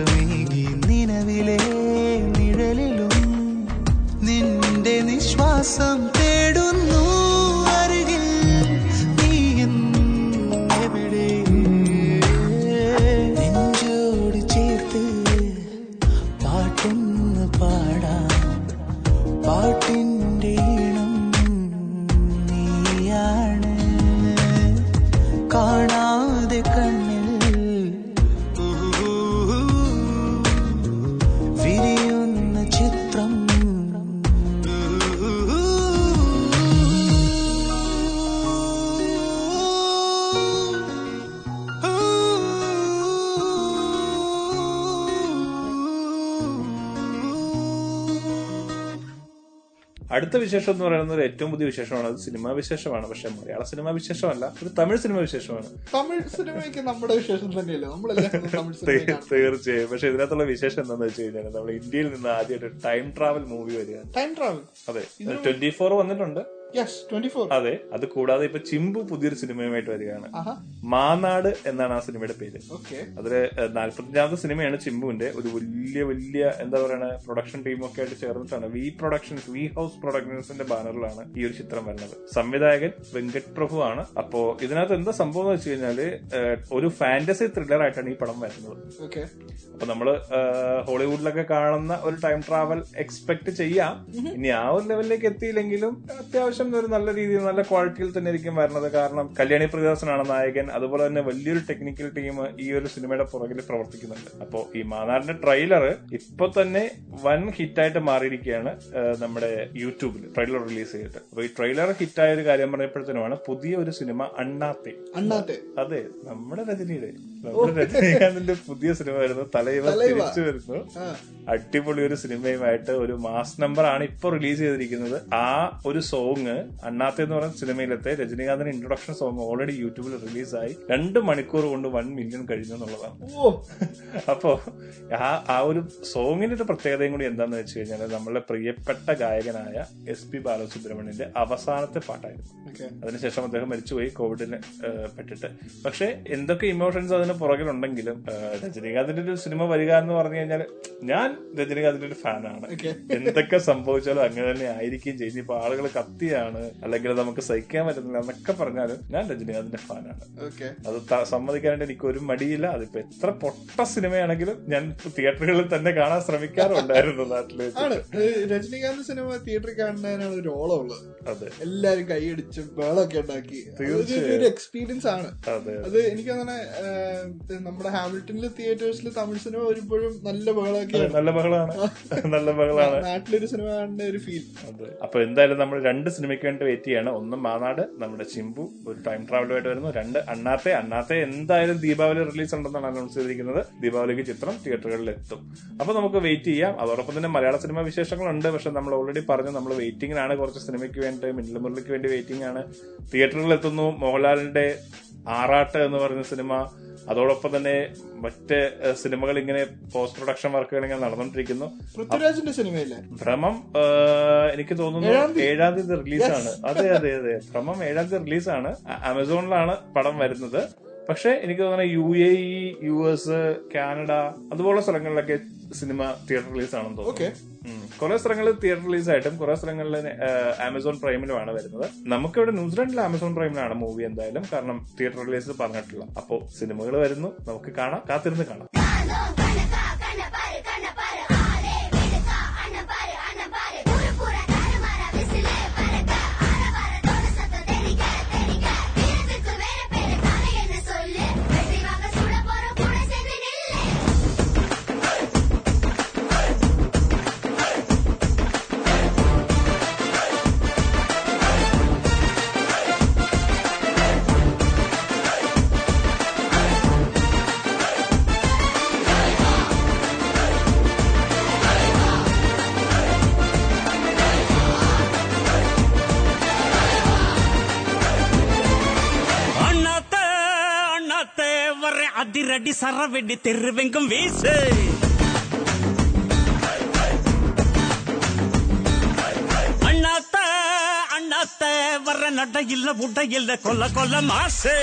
for me. വിശേഷം എന്ന് പറയുന്നത് ഏറ്റവും പുതിയ വിശേഷമാണ്. അത് സിനിമാ വിശേഷമാണ്. പക്ഷെ മലയാള സിനിമാ വിശേഷമല്ല. ഒരു തമിഴ് സിനിമ വിശേഷമാണ്. തമിഴ് സിനിമയ്ക്ക് നമ്മുടെ വിശേഷം തന്നെയല്ലേ? തീർച്ചയായും. പക്ഷെ ഇതിനകത്തുള്ള വിശേഷം എന്താണെന്ന് വെച്ച് കഴിഞ്ഞാൽ നമ്മൾ ഇന്ത്യയിൽ നിന്ന് ആദ്യമായിട്ട് ടൈം ട്രാവൽ മൂവി വരികയാണ്. ടൈം ട്രാവൽ അതെ. ട്വന്റി ഫോർ വന്നിട്ടുണ്ട്. അതെ അത് കൂടാതെ ഇപ്പൊ ചിമ്പു പുതിയൊരു സിനിമയുമായിട്ട് വരികയാണ്. മാനാട് എന്നാണ് ആ സിനിമയുടെ പേര്. അതിൽ നാല്പത്തഞ്ചാമത്തെ സിനിമയാണ് ചിമ്പുവിന്റെ. ഒരു വലിയ വലിയ എന്താ പറയുക പ്രൊഡക്ഷൻ ടീമൊക്കെ ആയിട്ട് ചേർന്നിട്ടാണ് വി പ്രൊഡക്ഷൻസ് വി ഹൗസ് പ്രൊഡക്ഷൻസിന്റെ ബാനറിലാണ് ഈ ഒരു ചിത്രം വരുന്നത്. സംവിധായകൻ വെങ്കട് പ്രഭു ആണ്. അപ്പോ ഇതിനകത്ത് എന്താ സംഭവം എന്ന് വെച്ച് കഴിഞ്ഞാൽ ഒരു ഫാന്റസി ത്രില്ലർ ആയിട്ടാണ് ഈ പടം വരുന്നത്. ഓക്കെ. അപ്പൊ നമ്മൾ ഹോളിവുഡിലൊക്കെ കാണുന്ന ഒരു ടൈം ട്രാവൽ എക്സ്പെക്ട് ചെയ്യാം. ഇനി ആ ഒരു ലെവലിലേക്ക് എത്തിയില്ലെങ്കിലും അത്യാവശ്യം ഒരു നല്ല രീതിയിൽ നല്ല ക്വാളിറ്റിയിൽ തന്നെ ആയിരിക്കും വരുന്നത്. കാരണം കല്യാണി പ്രിയദാസനാണ് നായകൻ. അതുപോലെ തന്നെ വലിയൊരു ടെക്നിക്കൽ ടീം ഈ ഒരു സിനിമയുടെ പുറകിൽ പ്രവർത്തിക്കുന്നുണ്ട്. അപ്പോ ഈ മാനാറിന്റെ ട്രെയിലർ ഇപ്പൊ തന്നെ വൻ ഹിറ്റായിട്ട് മാറിയിരിക്കുകയാണ് നമ്മുടെ യൂട്യൂബിൽ ട്രെയിലർ റിലീസ് ചെയ്തിട്ട്. അപ്പൊ ഈ ട്രെയിലർ ഹിറ്റായ ഒരു കാര്യം പറഞ്ഞപ്പോഴത്തേനുമാണ് പുതിയ ഒരു സിനിമ അണ്ണാത്തെ. അണ്ണാത്തെ. അതെ നമ്മുടെ രജനിയുടെ രജനീകാന്തിന്റെ പുതിയ സിനിമ വരുന്നു. തലൈവ. തിരിച്ചു വരുന്നു. അടിപൊളി ഒരു സിനിമയുമായിട്ട് ഒരു മാസ് നമ്പർ ആണ് ഇപ്പൊ റിലീസ് ചെയ്തിരിക്കുന്നത്. ആ ഒരു സോങ് അണ്ണാത്തെ എന്ന് പറയുന്ന സിനിമയിലത്തെ രജനീകാന്തിന്റെ ഇൻട്രൊഡക്ഷൻ സോങ് ഓൾറെഡി യൂട്യൂബിൽ റിലീസായി. രണ്ട് മണിക്കൂർ കൊണ്ട് വൺ മില്യൺ കഴിഞ്ഞു എന്നുള്ളതാണ്. ഓ. അപ്പോ ആ ആ ഒരു സോങ്ങിന്റെ ഒരു പ്രത്യേകതയും കൂടി എന്താന്ന് വെച്ച് കഴിഞ്ഞാൽ നമ്മളെ പ്രിയപ്പെട്ട ഗായകനായ എസ് പി ബാലസുബ്രഹ്മണ്യന്റെ അവസാനത്തെ പാട്ടായിരുന്നു. അതിനുശേഷം അദ്ദേഹം മരിച്ചുപോയി കോവിഡിന് പെട്ടിട്ട്. പക്ഷെ എന്തൊക്കെ ഇമോഷൻസ് അതിന് പുറകിലുണ്ടെങ്കിലും ഏഹ്, രജനീകാന്തിന്റെ ഒരു സിനിമ വരിക എന്ന് പറഞ്ഞു കഴിഞ്ഞാൽ ഞാൻ രജനീകാന്തിന്റെ ഒരു ഫാനാണ്. എന്തൊക്കെ സംഭവിച്ചാലും അങ്ങനെ തന്നെ ആയിരിക്കും ചെയ്യും. ഇപ്പൊ ആളുകൾ കത്തിയാണ് അല്ലെങ്കിൽ നമുക്ക് സഹിക്കാൻ പറ്റുന്നില്ല എന്നൊക്കെ പറഞ്ഞാലും ഞാൻ രജനീകാന്തിന്റെ ഫാനാണ്. അത് സമ്മതിക്കാനായിട്ട് എനിക്ക് ഒരു മടിയില്ല. അതിപ്പോ എത്ര പൊട്ട സിനിമയാണെങ്കിലും ഞാൻ തിയേറ്ററുകളിൽ തന്നെ കാണാൻ ശ്രമിക്കാറുണ്ടായിരുന്നു നാട്ടിൽ. രജനീകാന്ത് സിനിമ തിയേറ്ററിൽ കാണുന്നതിനാണ് ഒരു ഓളമുള്ളത്. അതെ. എല്ലാരും കൈയടിച്ച് ബേളൊക്കെ ഉണ്ടാക്കി. തീർച്ചയായും. എക്സ്പീരിയൻസ് ആണ്. അതെ അത്. എനിക്ക് അങ്ങനെ നമ്മുടെ ഹാമിൽട്ടണിലെ തിയേറ്റേഴ്സിൽ തമിഴ് സിനിമ വരുമ്പോഴും നല്ല ബഹളമൊക്കെയാണ് നല്ല ബഹളമാണ്. നല്ല ബഹളാണ് നാട്ടിലൊരു സിനിമ കാണുന്ന ഒരു ഫീൽ അതെ. അപ്പൊ എന്തായാലും നമ്മൾ രണ്ട് സിനിമയ്ക്ക് വേണ്ടി വെയിറ്റ് ചെയ്യാണ്. ഒന്ന് മാനാട് നമ്മുടെ ചിമ്പു ഒരു ടൈം ട്രാവലുമായിട്ട് വരുന്നു. രണ്ട് അണ്ണാത്തെ. അണ്ണാത്തെ എന്തായാലും ദീപാവലി റിലീസ് ഉണ്ടെന്നാണ് അനൗൺസ് ചെയ്തിരിക്കുന്നത്. ദീപാവലിക്ക് ചിത്രം തിയേറ്ററുകളിൽ എത്തും അപ്പൊ നമുക്ക് വെയിറ്റ് ചെയ്യാം. അതോടൊപ്പം തന്നെ മലയാള സിനിമ വിശേഷങ്ങളുണ്ട്. പക്ഷെ നമ്മൾ ഓൾറെഡി പറഞ്ഞു നമ്മൾ വെയിറ്റിംഗിനാണ് കുറച്ച് സിനിമയ്ക്ക് വേണ്ടി മിന്നൽ മുരളിക്ക് വേണ്ടി വെയിറ്റിംഗ് ആണ്. തിയേറ്ററുകളിൽ എത്തുന്നു മോഹൻലാലിന്റെ ആറാട്ട് എന്ന് പറയുന്ന സിനിമ അതോടൊപ്പം തന്നെ മറ്റ് സിനിമകൾ ഇങ്ങനെ പോസ്റ്റ് പ്രൊഡക്ഷൻ വർക്കുകൾ ഇങ്ങനെ നടന്നുകൊണ്ടിരിക്കുന്നു പൃഥ്വിരാജിന്റെ സിനിമയില്ലേ? ഭ്രമം എനിക്ക് തോന്നുന്നു ഏഴാം തീയതി. റിലീസാണ്. അതെ അതെ അതെ. ഭ്രമം ഏഴാം തീയതി റിലീസാണ്. ആമസോണിലാണ് പടം വരുന്നത്. പക്ഷെ എനിക്ക് തോന്നുന്നത് U A E U S Canada അതുപോലുള്ള സ്ഥലങ്ങളിലൊക്കെ സിനിമ തിയേറ്റർ റിലീസ് ആണെന്ന് തോന്നുന്നു. കുറെ സ്ഥലങ്ങളിൽ തിയേറ്റർ റിലീസ് ആയിട്ടും കുറെ സ്ഥലങ്ങളിൽ ആമസോൺ പ്രൈമിലുമാണ് വരുന്നത്. നമുക്കിവിടെ ന്യൂസിലാൻഡിൽ ആമസോൺ പ്രൈമിലാണ് മൂവി എന്തായാലും കാരണം തിയേറ്റർ റിലീസ് പറഞ്ഞിട്ടില്ല. അപ്പോ സിനിമകൾ വരുന്നു നമുക്ക് കാണാം കാത്തിരുന്ന് കാണാം. அதிரடி சரவெடி தெருவெங்கும் வீசு. அண்ணாத்த அண்ணாத்த வர நட இல்ல உட இல்ல கொல்ல கொல்ல மாசு.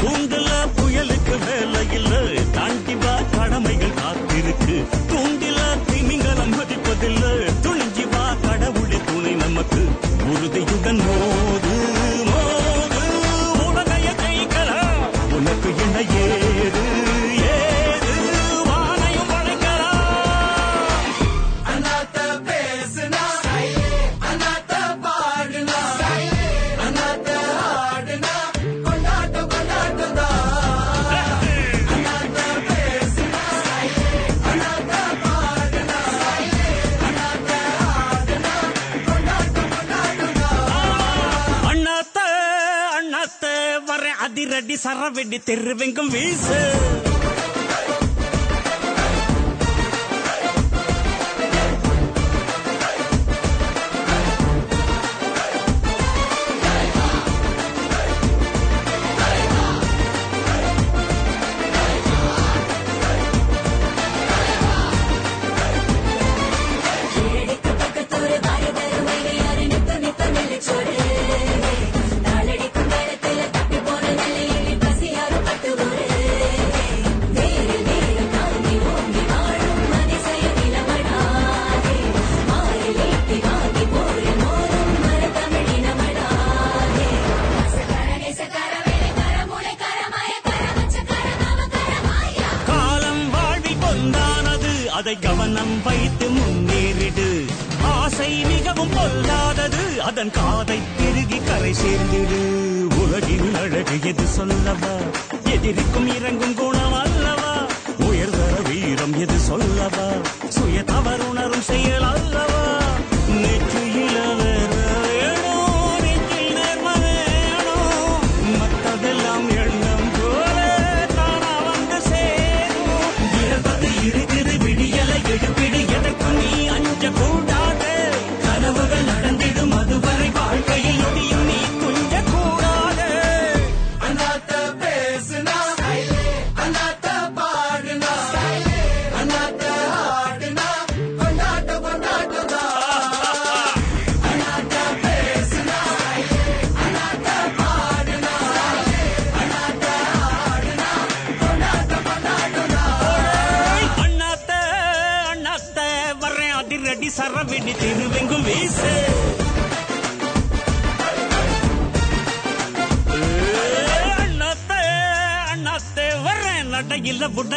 தூண்டுல புயலுக்கு வேலை இல்ல தாண்டி வா கடமைகள் காத்திருக்கு. தூண்டில திமிங்கலம் மதிப்பதில்லை துணிஞ்சி வா கடவுளே துணை நமக்கு உறுதியுடன் போது மரவெடி தெருவெங்கும் வீசு.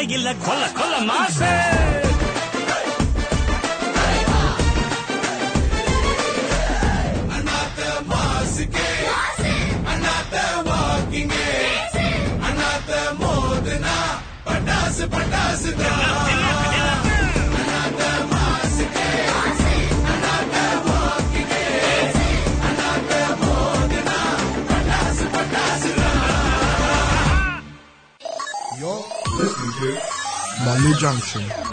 你来困了。Revolution.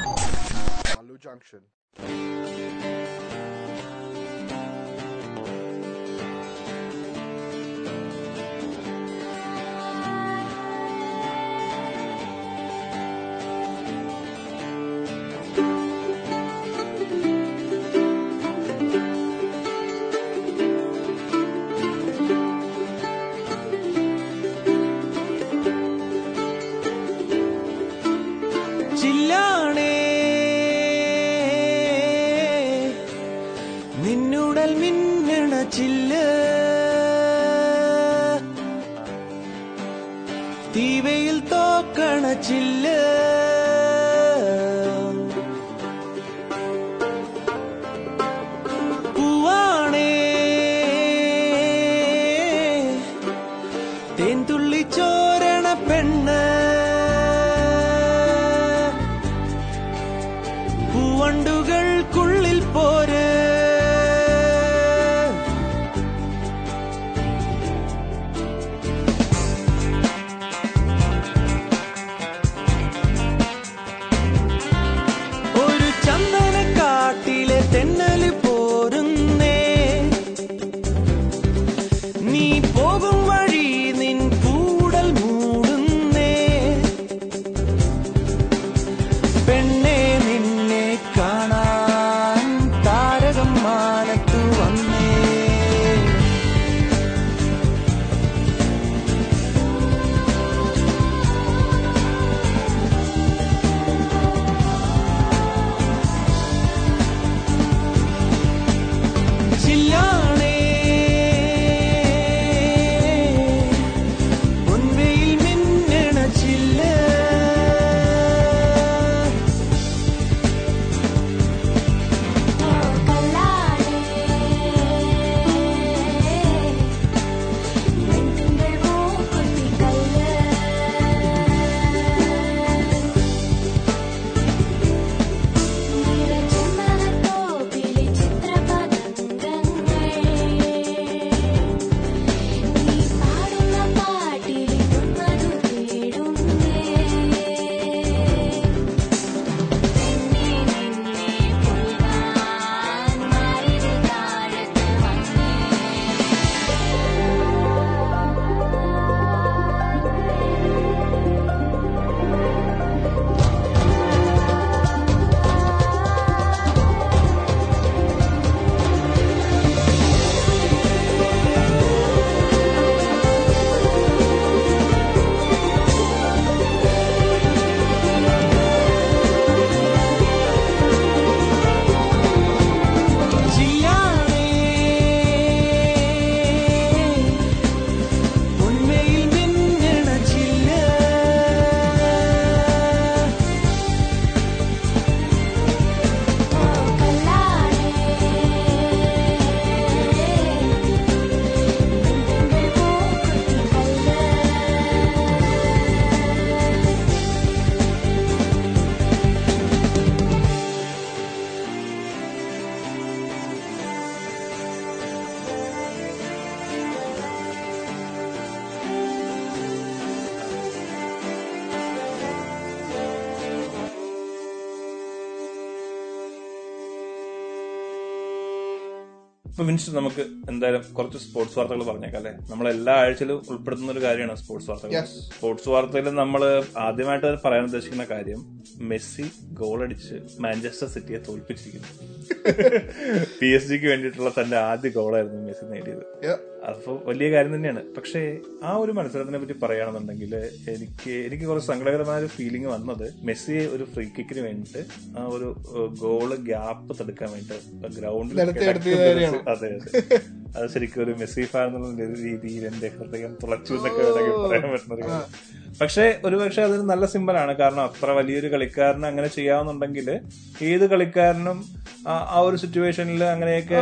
ഇപ്പൊ നമുക്ക് എന്തായാലും കുറച്ച് സ്പോർട്സ് വാർത്തകൾ പറഞ്ഞേക്കാം അല്ലെ? നമ്മൾ എല്ലാ ആഴ്ചയിലും ഉൾപ്പെടുത്തുന്ന ഒരു കാര്യമാണ് സ്പോർട്സ് വാർത്തകൾ. സ്പോർട്സ് വാർത്തയിൽ നമ്മൾ ആദ്യമായിട്ട് പറയാൻ ഉദ്ദേശിക്കുന്ന കാര്യം മെസ്സി ഗോൾ അടിച്ച് മാഞ്ചസ്റ്റർ സിറ്റിയെ തോൽപ്പിച്ചിരിക്കുന്നു. പി എസ് ജിക്ക് വേണ്ടിയിട്ടുള്ള തന്റെ ആദ്യ ഗോളായിരുന്നു മെസ്സി നേടിയത്. അപ്പോൾ വലിയ കാര്യം തന്നെയാണ്. പക്ഷേ ആ ഒരു മത്സരത്തിനെ പറ്റി പറയുകയാണെന്നുണ്ടെങ്കിൽ എനിക്ക് എനിക്ക് കുറച്ച് സങ്കടകരമായ ഒരു ഫീലിംഗ് വന്നത് മെസ്സി ഒരു ഫ്രീ കിക്കിന് വേണ്ടിയിട്ട് ആ ഒരു ഗോൾ ഗ്യാപ്പ് തടുക്കാൻ വേണ്ടിയിട്ട് ഗ്രൗണ്ടിൽ അതെ അതെ. അത് ശരിക്കും ഒരു മെസ്സി ഫാൻ എന്നുള്ള രീതിയിൽ എന്റെ ഹൃദയം തുളച്ചു എന്നൊക്കെ വേണമെങ്കിൽ പറയാൻ പറ്റുന്ന. പക്ഷേ ഒരു പക്ഷെ അതൊരു നല്ല സിമ്പലാണ് കാരണം അത്ര വലിയൊരു കളിക്കാരന് അങ്ങനെ ചെയ്യാവുന്നുണ്ടെങ്കിൽ ഏത് കളിക്കാരനും ആ ഒരു സിറ്റുവേഷനിൽ അങ്ങനെയൊക്കെ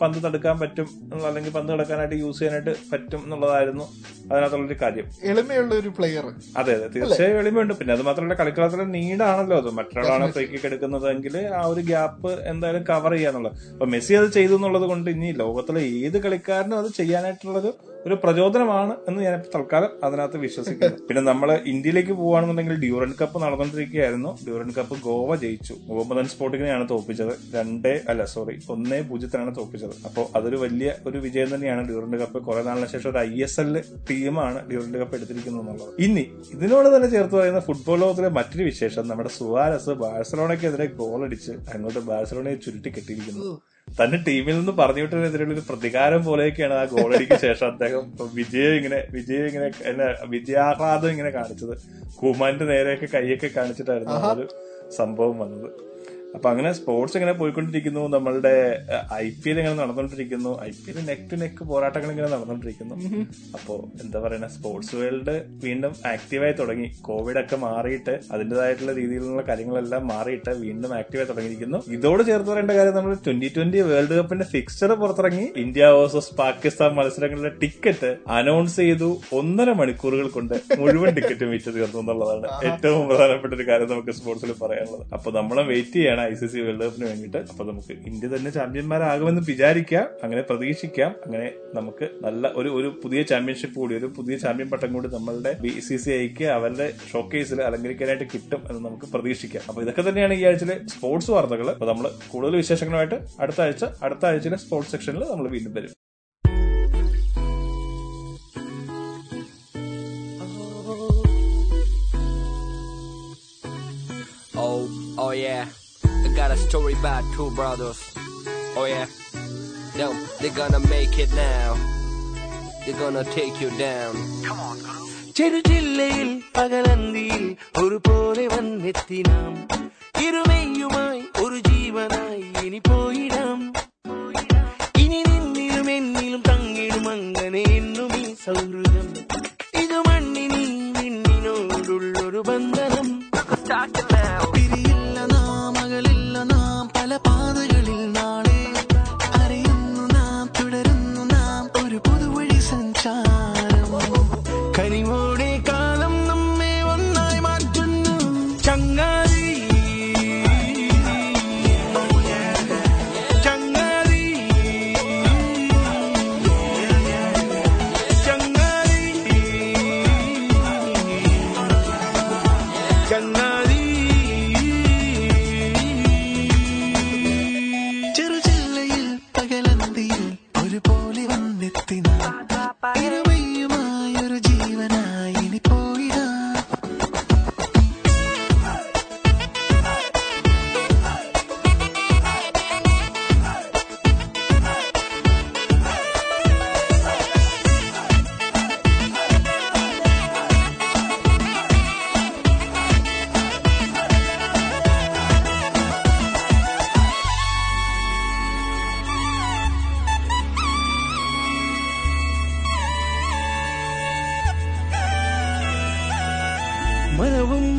പന്ത് തടുക്കാൻ പറ്റും അല്ലെങ്കിൽ പന്ത് കിടക്കാനായിട്ട് യൂസ് ചെയ്യാനായിട്ട് പറ്റും എന്നുള്ളതായിരുന്നു അതിനകത്തുള്ളൊരു കാര്യം. എളിമയുള്ള ഒരു പ്ലെയർ അതെ അതെ തീർച്ചയായും എളിമയുണ്ട്. പിന്നെ അത് മാത്രമല്ല കളിക്കളത്തിലെ നീടാണല്ലോ അത്. മറ്റൊരാളാണ് ഫ്രീ കിക്ക് എടുക്കുന്നതെങ്കിൽ ആ ഒരു ഗ്യാപ്പ് എന്തായാലും കവർ ചെയ്യാന്നുള്ളത്. അപ്പൊ മെസ്സി അത് ചെയ്തു എന്നുള്ളത് കൊണ്ട് ഇനി ലോകത്തിലെ ഏത് കളിക്കാരനും അത് ചെയ്യാനായിട്ടുള്ളത് ഒരു പ്രചോദനമാണ് എന്ന് ഞാൻ തൽക്കാലം അതിനകത്ത് വിശ്വസിക്കുന്നു. പിന്നെ നമ്മൾ ഇന്ത്യയിലേക്ക് പോവുകയാണെന്നുണ്ടെങ്കിൽ ഡ്യൂറൻ കപ്പ് നടന്നുകൊണ്ടിരിക്കുകയായിരുന്നു. ഡ്യൂറൻ കപ്പ് ഗോവ ജയിച്ചു. മുഹമ്മദൻ സ്പോർട്ടിങ്ങിനെയാണ് തോൽപ്പിച്ചത്. രണ്ടേ അല്ല സോറി ഒന്നേ പൂജ്യത്തിനാണ് തോൽപ്പിച്ചത്. അപ്പോൾ അതൊരു വലിയ ഒരു വിജയം തന്നെയാണ് ഡ്യൂറൻ കപ്പ്. കുറെ നാളിന് ശേഷം ഒരു ഐ എസ് എൽ ടീമാണ് ഡ്യൂറൻ കപ്പ് എടുത്തിരിക്കുന്നത് എന്നുള്ളത് ഇനി ഇതിനോട് തന്നെ ചേർത്ത് പറയുന്ന ഫുട്ബോൾ ലോകത്തിലെ മറ്റൊരു വിശേഷം. നമ്മുടെ സുവാരസ് ബാഴ്സലോണയ്ക്കെതിരെ ഗോൾ അടിച്ച് അങ്ങോട്ട് ബാഴ്സലോണയെ ചുരുട്ടി കെട്ടിയിരിക്കുന്നു. തന്റെ ടീമിൽ നിന്ന് പറഞ്ഞു വിട്ടതിനെതിരെയുള്ള ഒരു പ്രതികാരം പോലെയൊക്കെയാണ് ആ ഗോളടിക്ക് ശേഷം അദ്ദേഹം വിജയം ഇങ്ങനെ വിജയം ഇങ്ങനെ എന്നാ വിജയാഹ്ലാദം ഇങ്ങനെ കാണിച്ചത്. കുമാന്റെ നേരെയൊക്കെ കൈയൊക്കെ കാണിച്ചിട്ടായിരുന്നു ആ ഒരു സംഭവം വന്നത്. അപ്പൊ അങ്ങനെ സ്പോർട്സ് ഇങ്ങനെ പോയിക്കൊണ്ടിരിക്കുന്നു. നമ്മളുടെ ഐ പി എൽ ഇങ്ങനെ നടന്നുകൊണ്ടിരിക്കുന്നു I P L neck to neck പോരാട്ടങ്ങൾ ഇങ്ങനെ നടന്നുകൊണ്ടിരിക്കുന്നു അപ്പോ എന്താ പറയുക സ്പോർട്സ് വേൾഡ് വീണ്ടും ആക്റ്റീവായി തുടങ്ങി. കോവിഡ് ഒക്കെ മാറിയിട്ട് അതിന്റെതായിട്ടുള്ള രീതിയിലുള്ള കാര്യങ്ങളെല്ലാം മാറിയിട്ട് വീണ്ടും ആക്റ്റീവായി തുടങ്ങിയിരിക്കുന്നു. ഇതോട് ചേർത്ത് പറയേണ്ട കാര്യം നമ്മൾ ട്വന്റി ട്വന്റി വേൾഡ് കപ്പിന്റെ ഫിക്സ്ചർ പുറത്തിറങ്ങി. ഇന്ത്യ വേഴ്സസ് പാകിസ്ഥാൻ മത്സരങ്ങളുടെ ടിക്കറ്റ് അനൗൺസ് ചെയ്തു ഒന്നര മണിക്കൂറുകൾ കൊണ്ട് മുഴുവൻ ടിക്കറ്റും വിറ്റ് തീർന്നു എന്നുള്ളതാണ് ഏറ്റവും പ്രധാനപ്പെട്ട ഒരു കാര്യം നമുക്ക് സ്പോർട്സിൽ പറയാനുള്ളത്. അപ്പൊ നമ്മളെ വെയിറ്റ് ചെയ്യണം. ഐ സി സി വേൾഡ് കപ്പിന് വേണ്ടിയിട്ട്. അപ്പൊ നമുക്ക് ഇന്ത്യ തന്നെ ചാമ്പ്യന്മാരാകുമെന്ന് വിചാരിക്കാം. അങ്ങനെ പ്രതീക്ഷിക്കാം. അങ്ങനെ നമുക്ക് നല്ല ഒരു ഒരു പുതിയ ചാമ്പ്യൻഷിപ്പ് കൂടി ഒരു പുതിയ ചാമ്പ്യൻ പട്ടം കൂടി നമ്മളുടെ ബി സി സി ഐക്ക് അവരുടെ ഷോക്കേസിൽ അലങ്കരിക്കാനായിട്ട് കിട്ടും എന്ന് നമുക്ക് പ്രതീക്ഷിക്കാം. അപ്പൊ ഇതൊക്കെ തന്നെയാണ് ഈ ആഴ്ചയിലെ സ്പോർട്സ് വാർത്തകൾ അപ്പൊ നമ്മൾ കൂടുതൽ വിശേഷങ്ങളുമായിട്ട് അടുത്ത ആഴ്ച അടുത്ത ആഴ്ചയിലെ സ്പോർട്സ് സെക്ഷനിൽ നമ്മൾ വീണ്ടും വരും. Oh, oh yeah. I got a story about two brothers. Oh yeah. No, they're gonna make it now. They're gonna take you down. Come on, ചെറുജില്ലയിൽ പകലന്തിയിൽ ഒരു പോലെ വന്നെത്തി നാം ഇരുമയുമായി ഒരു ജീവനായി ഇനി പോയിടാം ഇനി നിന്നിലും എന്നിലും തങ്ങിടും അങ്ങനെ എന്നും ഈ സൗഹൃദം ഇത് മണ്ണിനി വിണ്ണിനോടുള്ളൊരു ബന്ധനം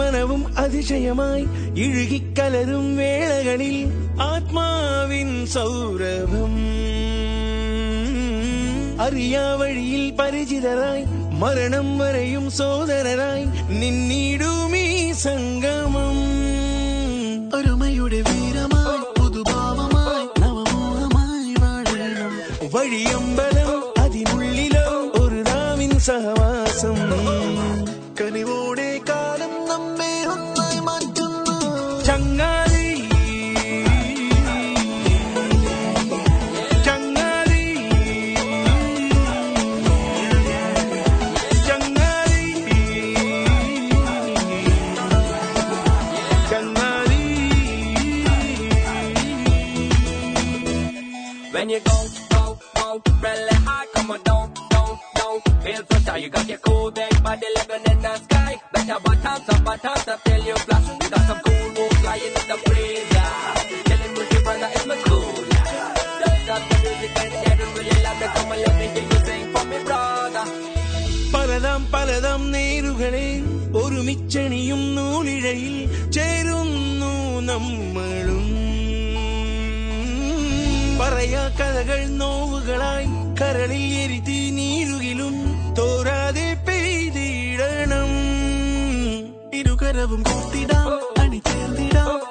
മനവും അതിശയമായി ഇഴുകിക്കലരും വേളകളിൽ ആത്മാവിൻ സൗരഭം. അറിയാ വഴിയിൽ പരിചിതരായി മരണം വരെയും സോദരരായി നിന്നിടുമീ സംഗമം Better bottoms up, bottoms up, tell you flash. Got some cool moves lying in the breeze. yeah. Tell him pretty brother, it's my cool. Just got the music and they don't really love me. Come and let me hear you sing for me, brother. പലതാം പലതാം നേരുകളെ ഒരുമിച്ചണിയും നൂലിഴയിൽ ചേരുന്നു നമ്മളും പറയാ കഥകൾ നോവുകളായി കരളിൽ എരുതി നീരുകിലും തോരാതെ പെയ്തിടണം கரவும் கூட்டிடாம் அணி சேர்ந்திடாம்.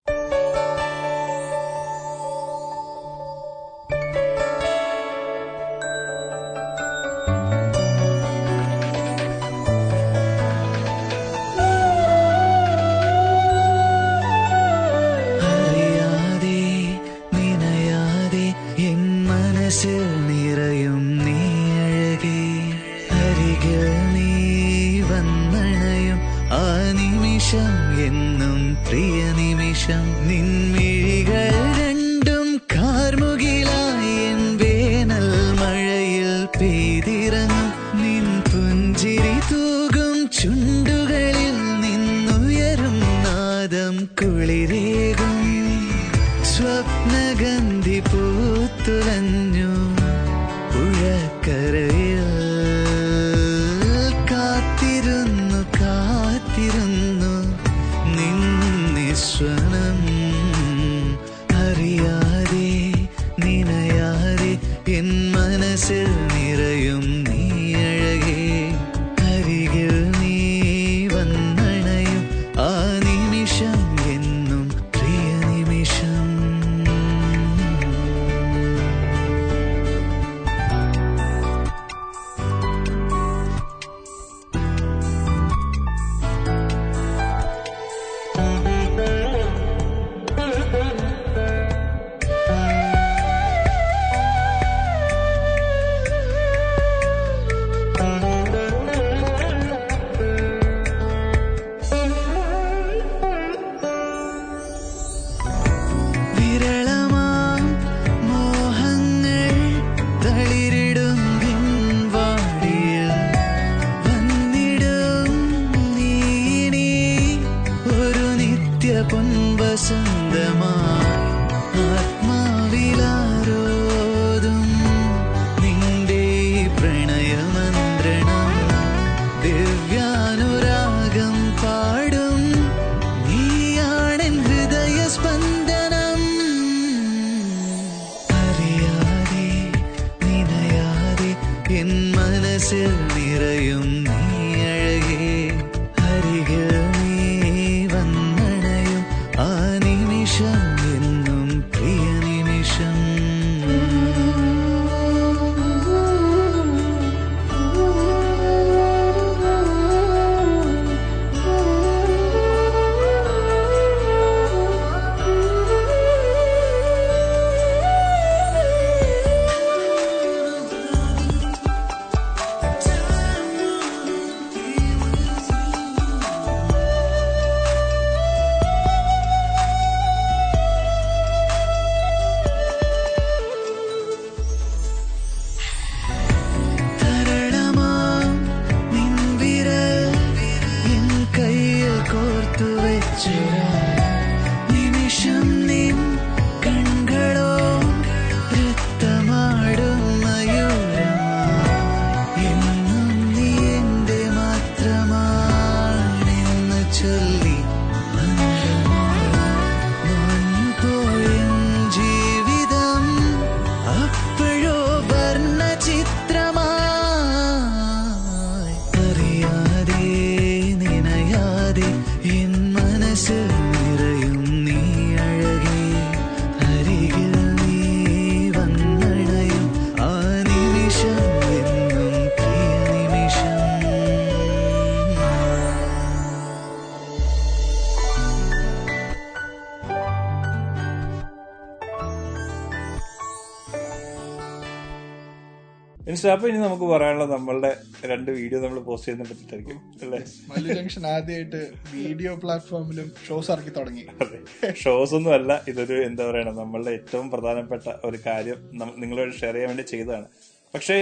നിൻ പുഞ്ചിരി തൂകും ചുണ്ടുകളിൽ നിന്നുയരും കുളിരേകും. സ്വപ്നഗന്ധി പൂത്തുലഞ്ഞു അപ്പൊ ഇനി നമുക്ക് പറയാനുള്ള നമ്മളുടെ രണ്ട് വീഡിയോ നമ്മൾ പോസ്റ്റ് ചെയ്യുന്ന പറ്റിട്ടായിരിക്കും അല്ലേ? മല്ലു ജംഗ്ഷൻ ആദ്യമായിട്ട് വീഡിയോ പ്ലാറ്റ്ഫോമിലും ഷോസ് ഇറക്കി തുടങ്ങി. ഷോസ് ഒന്നും അല്ല ഇതൊരു എന്താ പറയണ നമ്മളുടെ ഏറ്റവും പ്രധാനപ്പെട്ട ഒരു കാര്യം നിങ്ങളോട് ഷെയർ ചെയ്യാൻ വേണ്ടി ചെയ്തതാണ്. പക്ഷേ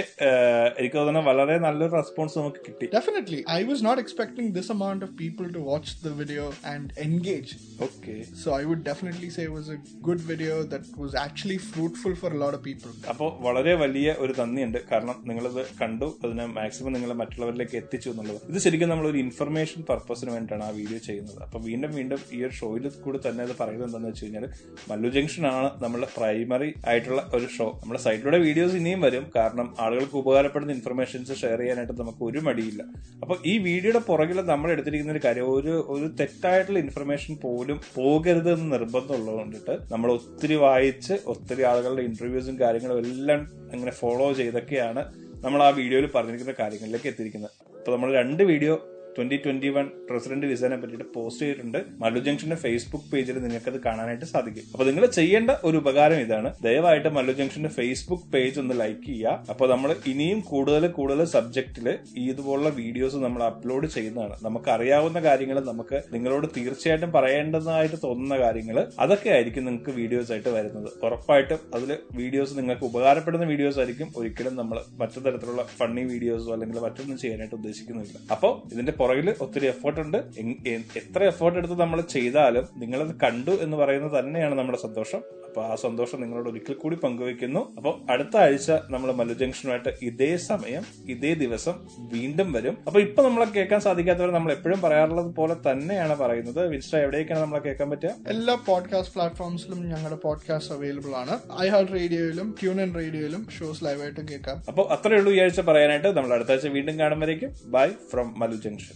എനിക്ക് തോന്നുന്നു വളരെ നല്ലൊരു റെസ്പോൺസ് നമുക്ക് കിട്ടി. Definitely I was not expecting this amount of people to watch the video and engage okay so I would definitely say was a good video that was actually fruitful for load of people അപ്പോൾ വളരെ വലിയ ഒരു നന്ദിയുണ്ട് കാരണം നിങ്ങളിത് കണ്ടു അതിനെ maximum നിങ്ങൾ മറ്റുള്ളവരിലേക്ക് എത്തിച്ചു എന്നുള്ളത്. ഇത് ശരിക്കും നമ്മൾ ഒരു ഇൻഫർമേഷൻ പർപ്പസിന് വേണ്ടിയിട്ടാണ് ആ വീഡിയോ ചെയ്യുന്നത്. അപ്പോൾ വീണ്ടും വീണ്ടും ഈ ഒരു ഷോയിൽ കൂടി തന്നെ അത് പറയുന്നത് എന്താണെന്ന് വെച്ച് കഴിഞ്ഞാൽ മല്ലു ജംഗ്ഷൻ ആണ് നമ്മുടെ പ്രൈമറി ആയിട്ടുള്ള ഒരു ഷോ നമ്മുടെ സൈഡിലൂടെ വീഡിയോസ് ഇനിയും വരും. കാരണം ആളുകൾക്ക് ഉപകാരപ്പെടുന്ന ഇൻഫർമേഷൻസ് ഷെയർ ചെയ്യാനായിട്ട് നമുക്ക് ഒരു മടിയില്ല. അപ്പൊ ഈ വീഡിയോയുടെ പുറകിൽ നമ്മൾ എടുത്തിരിക്കുന്ന ഒരു കാര്യം ഒരു ഒരു തെറ്റായിട്ടുള്ള ഇൻഫർമേഷൻ പോലും പോകരുത് എന്ന് നിർബന്ധമുള്ളത് കൊണ്ടിട്ട് നമ്മൾ ഒത്തിരി വായിച്ച് ഒത്തിരി ആളുകളുടെ ഇന്റർവ്യൂസും കാര്യങ്ങളും എല്ലാം അങ്ങനെ ഫോളോ ചെയ്തൊക്കെയാണ് നമ്മൾ ആ വീഡിയോയിൽ പറഞ്ഞിരിക്കുന്ന കാര്യങ്ങളിലേക്ക് എത്തിയിരിക്കുന്നത്. അപ്പൊ നമ്മൾ രണ്ട് video twenty twenty one president വിസനെ പറ്റിയിട്ട് പോസ്റ്റ് ചെയ്തിട്ടുണ്ട്. മല്ലു ജംഗ്ഷന്റെ ഫേസ്ബുക്ക് പേജിൽ നിങ്ങൾക്ക് അത് കാണാനായിട്ട് സാധിക്കും. അപ്പൊ നിങ്ങൾ ചെയ്യേണ്ട ഒരു ഉപകാരം ഇതാണ്. ദയവായിട്ട് മല്ലു ജംഗ്ഷന്റെ ഫേസ്ബുക്ക് പേജ് ഒന്ന് ലൈക്ക് ചെയ്യുക. അപ്പൊ നമ്മൾ ഇനിയും കൂടുതൽ കൂടുതൽ സബ്ജക്റ്റിൽ ഇതുപോലുള്ള വീഡിയോസ് നമ്മൾ അപ്ലോഡ് ചെയ്യുന്നതാണ്. നമുക്ക് അറിയാവുന്ന കാര്യങ്ങൾ നമുക്ക് നിങ്ങളോട് തീർച്ചയായിട്ടും പറയേണ്ടതായിട്ട് തോന്നുന്ന കാര്യങ്ങൾ അതൊക്കെ ആയിരിക്കും നിങ്ങൾക്ക് വീഡിയോസ് ആയിട്ട് വരുന്നത്. ഉറപ്പായിട്ടും അതിൽ വീഡിയോസ് നിങ്ങൾക്ക് ഉപകാരപ്പെടുന്ന വീഡിയോസ് ആയിരിക്കും. ഒരിക്കലും നമ്മൾ മറ്റു തരത്തിലുള്ള ഫണ്ണി വീഡിയോസോ അല്ലെങ്കിൽ മറ്റൊന്നും ചെയ്യാനായിട്ട് ഉദ്ദേശിക്കുന്നില്ല. അപ്പോൾ ഇതിന്റെ പുറകിൽ ഒത്തിരി എഫേർട്ട് ഉണ്ട്. എത്ര എഫേർട്ട് എടുത്ത് നമ്മൾ ചെയ്താലും നിങ്ങളത് കണ്ടു എന്ന് പറയുന്നത് തന്നെയാണ് നമ്മുടെ സന്തോഷം. അപ്പൊ ആ സന്തോഷം നിങ്ങളോട് ഒരിക്കൽ കൂടി പങ്കുവെക്കുന്നു അപ്പോൾ അടുത്ത ആഴ്ച നമ്മൾ മല്ലു ജംഗ്ഷനുമായിട്ട് ഇതേ സമയം ഇതേ ദിവസം വീണ്ടും വരും. അപ്പൊ ഇപ്പൊ നമ്മളെ കേൾക്കാൻ സാധിക്കാത്തവർ നമ്മൾ എപ്പോഴും പറയാറുള്ളത് പോലെ തന്നെയാണ് പറയുന്നത്. വിൻസ്റ്റ എവിടേക്കാണ് നമ്മളെ കേൾക്കാൻ പറ്റുക? എല്ലാ പോഡ്കാസ്റ്റ് പ്ലാറ്റ്ഫോംസിലും ഞങ്ങളുടെ പോഡ്കാസ്റ്റ് അവൈലബിൾ ആണ്. ഐ ഹാർട്ട് റേഡിയോയിലും ട്യൂൺ ഇൻ റേഡിയോയിലും ഷോസ് ലൈവായിട്ട് കേൾക്കാം. അപ്പോൾ അത്രയേ ഉള്ളൂ ഈ ആഴ്ച പറയാനായിട്ട്. നമ്മൾ അടുത്ത ആഴ്ച വീണ്ടും കാണുമ്പോഴേക്കും bye from Mallu Junction